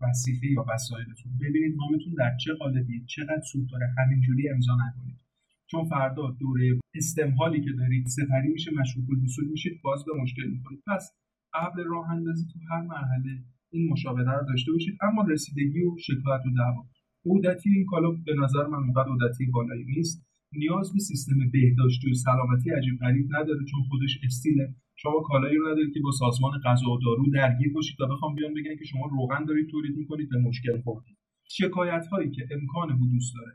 وسیقه یا وسایلتون. ببینید وامتون در چه قالبی چقدر سود داره همینجوری امضا نکنید. چون فردا دوره استمهالی که دارید سپری میشه مشروط الوصول میشید باز به مشکل می‌کنید پس قبل راه اندازی تو هر مرحله این مشاوره رو داشته باشید. اما رسیدگی و شکایت و دعوا. عودتی این کالا به نظر من اونقدر عودتی بالایی نیست. نیاز به سیستم بهداشتی و سلامتی عجیب غریب نداره چون خودش استیله. شما کالایی رو ندارید که با سازمان غذا و دارو درگیر باشید و بخوام بیان بگن که شما روغن دارید تولید می‌کنید به مشکل خوردید. شکایت هایی که امکان حدوث داره.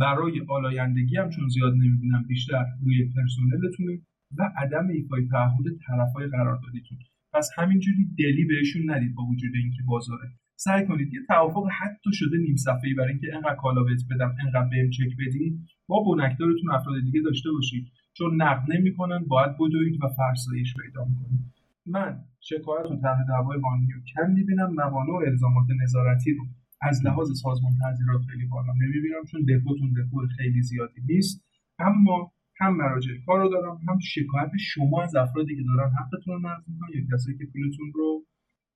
برای آلایندگی هم چون زیاد نمی‌بینم بیشتر روی پرسنلتونه و عدم ایفای تعهد طرفهای قراردادیتون. پس همینجوری دلی بهشون ندید با وجود اینکه بازاره. سعی کنید یه توافق حتی شده نیم صفحه‌ای برای اینکه انقدر کالا بهت بدم انقدر بهم چک بدی با بنکدارتون افراد دیگه داشته باشید. چون نقد نمی‌کنن باید بدوید و فرسایش پیدا می‌کنید. من شکایت و طرح دعوای قانونی رو کم می‌بینم موانع و الزامات نظارتی رو از لحاظ سازمان تعذیرات خیلی بالا نمی‌بینم چون دپوتون دپو خیلی زیادی نیست. اما هم مراجع کار رو دارم هم شکایت شما از افرادی که دارن حقتون رو نقض می‌کنن یا کسایی که پولتون رو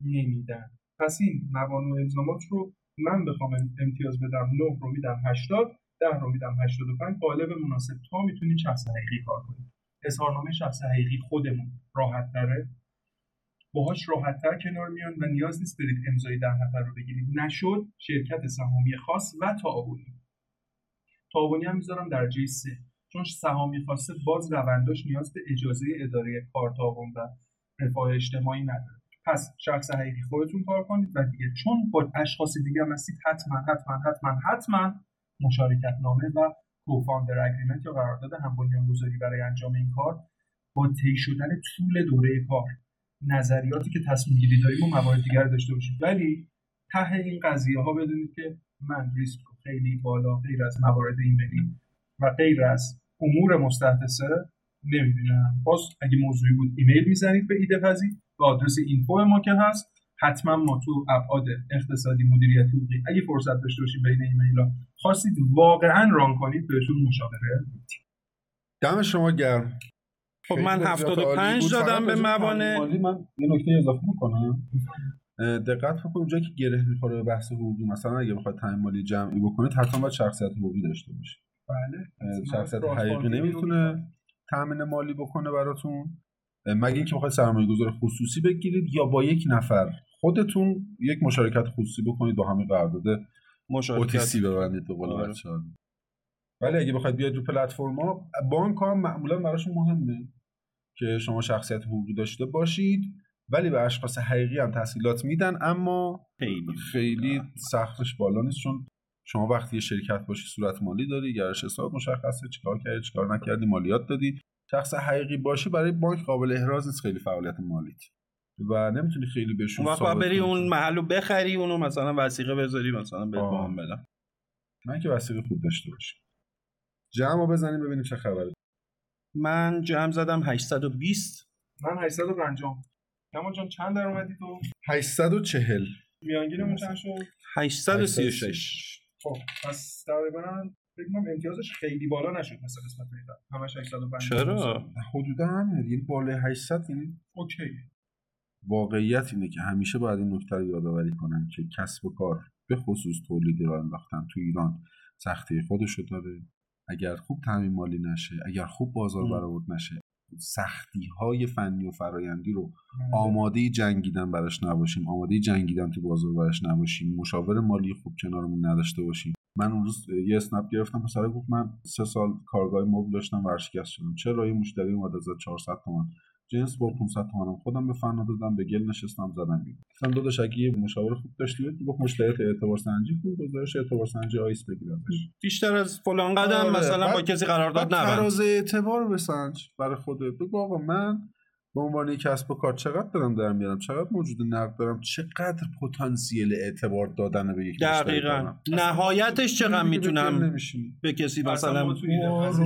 نمیدن. پس این موانع الزامات رو من بخوام امتیاز بدم 9 رو میدم 80 ده رو میدم 85 قالب مناسب تا می‌تونید شخص حقیقی کار کنید اظهارنامه شخص حقیقی خودمون راحت تره. باهاش راحت تر کنار میان و نیاز نیست برید امضای ده نفر رو بگیرید. نشد شرکت سهامی خاص و تعاونی تعاونی هم می‌ذارم درجه سه. چون سهامی خاصه باز رونداش نیاز به اجازه اداره کار تعاون و رفاه اجتماعی نداره. پس شخص حقیقی خودتون کار کنید و دیگه چون با اشخاص دیگه هم هستید حتما حتما حتما حتما مشارکت نامه و کوفاندر اگریمنت یا قرارداد هم گذاری برای انجام این کار با طی شدن طول دوره کار. نظریاتی که تصمیم گیری داریم و موارد دیگر داشته باشید. ولی ته این قضیه ها بدونید که من ریسک خیلی بالا غیر از موارد ایمنی و غیر از امور مستحدثه نمی‌بینم. باز اگه موضوعی بود ایمیل می‌زنید به ایده پذیر. به آدرس اینفو ما که هست حتما ما تو ابعاد اقتصادی مدیریتی حقوقی اگه فرصت داشته باشید بین ایمیل ها خواستید واقعا ران کنید بهشون مشاوره دم شما گرم. خب من 75 دادم به موانع. من یه نکته اضافه می‌کنم دقت بکنید اونجایی که گره می‌خوره به بحث حقوقی. مثلا اگه بخواید تعیین مالی جمعی بکنید حتما باید شخصیت حقوقی داشته باشید بله. شخصیت حقیقی نمی‌تونه تامین مالی بکنه براتون. مگه اینکه بخواید سرمایه گذار خصوصی بگیرید یا با یک نفر خودتون یک مشارکت خصوصی بکنید با همین قرارداد مشارکتی ببندید به قول آره. ولی اگه بخواید بیاید رو پلتفرم ها بانک ها معمولا براشون مهمه که شما شخصیت حقوقی داشته باشید ولی به اشخاص حقیقی هم تحصیلات میدن اما خیلی. خیلی سختش بالا نیست چون شما وقتی یه شرکت باشی صورت مالی داری گرش حساب مشخصه چیکار کردی چیکار نکردی مالیات دادی. شخص حقیقی باشی برای بانک قابل احراز نیست خیلی فعالیت مالیت و نمی‌تونی خیلی بهشون وقت بری اون محلو بخری اونو مثلا وسیقه بذاری مثلا به وام بدم. من که وسیقه خوب داشته باشی جمع بزنیم ببینیم چه خبره. من جمع زدم 820 من 850 کمال جان چند در اومدی تو؟ 840 میانگینمون چند شد؟ 836 خب پس تقریبا فکر کنم امتیازش خیلی بالا نشد مثلا قسمت همش 850 چرا؟ حدودا یعنی بالای 800 یعنی اوکی. واقعیت اینه که همیشه باید این نکته رو یادآوری کنم که کسب و کار به خصوص تولید را انداختن تو ایران سختی خودشو داره. اگر خوب تعمین مالی نشه اگر خوب بازار برآورد نشه سختی های فنی و فرایندی رو. آماده جنگیدن براش نباشیم. آماده جنگیدن تو بازار براش نباشیم. مشاور مالی خوب کنارمون نداشته باشیم. من اون روز یه اسنپ گرفتم پسر گفت من سه سال کارگاه مبل داشتم ورشکست شدم. چرا یه مشتری اومد از 400 تومن جنس با 500 تومنم خودم به فنا دادم به گل نشستم زدم بیرون. گفتم داداش اگه یه مشاور خوب داشتی گفت مشتریات اعتبار سنجی کن گزارش اعتبار سنجی آیس بگیرم بیشتر از فلان قدم آره. مثلا با کسی قرارداد نبند. تراز اعتبار بسنج برای خودت. بگو آقا من به عنوان یک کسب و کار چقدر دارم در میارم؟ چقدر موجود نقد دارم؟ چقدر پتانسیل اعتبار دادن به یک دقیقا. نهایتش چقدر می‌تونم به کسی مثلا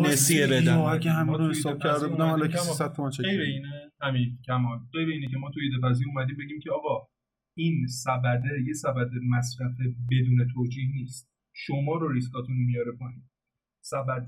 نسیه بدم. اگه همه رو حساب کرده بودم حالا کسی ست تومن چه غیر اینه. همین کمال. غیر اینه که ما توی ایده اومدیم بگیم که آقا این سبده یه سبد مصرف بدون توجیه نیست. شما رو ریسکاتون میاره پایین. سبد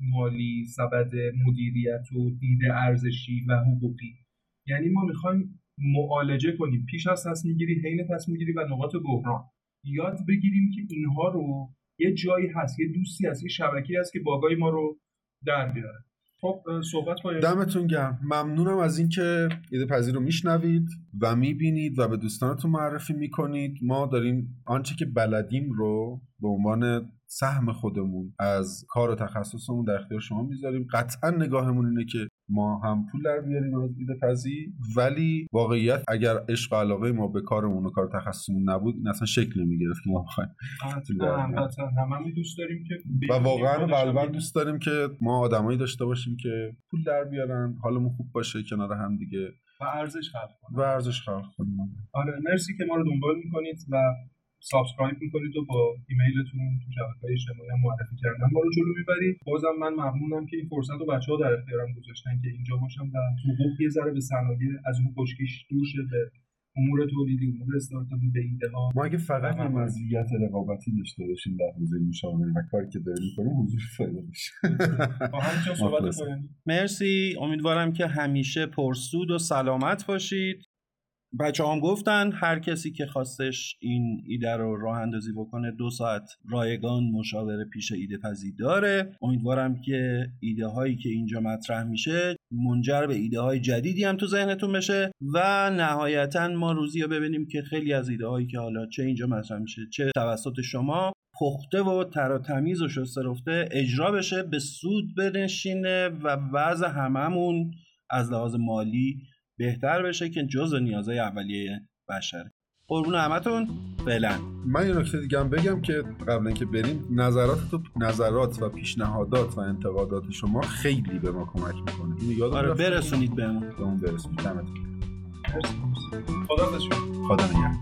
مالی سبد مدیریت و دید ارزشی و حقوقی. یعنی ما می‌خوایم معالجه کنیم. پیش از تصمیم گیری حین تصمیم گیری و نقاط بحران. یاد بگیریم که اینها رو یه جایی هست یه دوستی هست یه شبکی هست که باگای ما رو در بیاره. خب صحبت دمتون گرم. ممنونم از اینکه ایده پذیر رو میشنوید و می‌بینید و به دوستانتون معرفی می‌کنید. ما داریم آنچه که بلدیم رو به عنوان سهم خودمون از کار تخصصمون در اختیار شما می‌ذاریم. قطعا نگاهمون اینه که ما هم پول در بیاریم از ایده پذیر. ولی واقعیت اگر عشق و علاقه ما به کارمون و کار تخصصمون نبود این اصلا شکل نمی‌گرفت که ما بخوایم. دوست داریم که و واقعا قلبا دوست داریم که ما آدمایی داشته باشیم که پول در بیارن حالمون خوب باشه کنار هم دیگه و ارزش خلق کنیم و ارزش خلق کنیم آره مرسی که ما رو دنبال می‌کنید و subscribe می‌کنید و با ایمیلتون تو شبکه‌های اجتماعی هم معرفی کردن ما رو جلو می‌برید. بازم من ممنونم که این فرصت رو بچه‌ها در اختیارم گذاشتن که اینجا باشم و حقوق یه ذره به صنایع از اون خشکیش دور شه به امور تولیدی امور استارتاپی به ایده ها ما اگه فقط یه مزیت رقابتی داشته باشیم در حوزه مشاوره و کاری که داریم می‌کنیم حضور فایده بشه مرسی. امیدوارم که همیشه پرسود و سلامت باشید. بچه هم گفتن هر کسی که خواستش این ایده رو راه اندازی بکنه دو ساعت رایگان مشاوره پیش ایده پذیر داره. امیدوارم که ایده هایی که اینجا مطرح میشه منجر به ایده های جدیدی هم تو ذهنتون بشه و نهایتا ما روزی رو ببینیم که خیلی از ایده هایی که حالا چه اینجا مطرح میشه چه توسط شما پخته و تر تمیز و شسته رفته اجرا بشه به سود بنشینه و وضع هممون از لحاظ مالی بهتر بشه که جز نیازهای اولیه بشره قربون همتون. فعلا. من یه نکته دیگه هم بگم که قبل اینکه بریم نظرات تو نظرات و پیشنهادات و انتقادات شما خیلی به ما کمک می‌کنه. اینو یادم آره برسونید بهمون بهمون برسونید. دمتون خدا خدا نگهدار.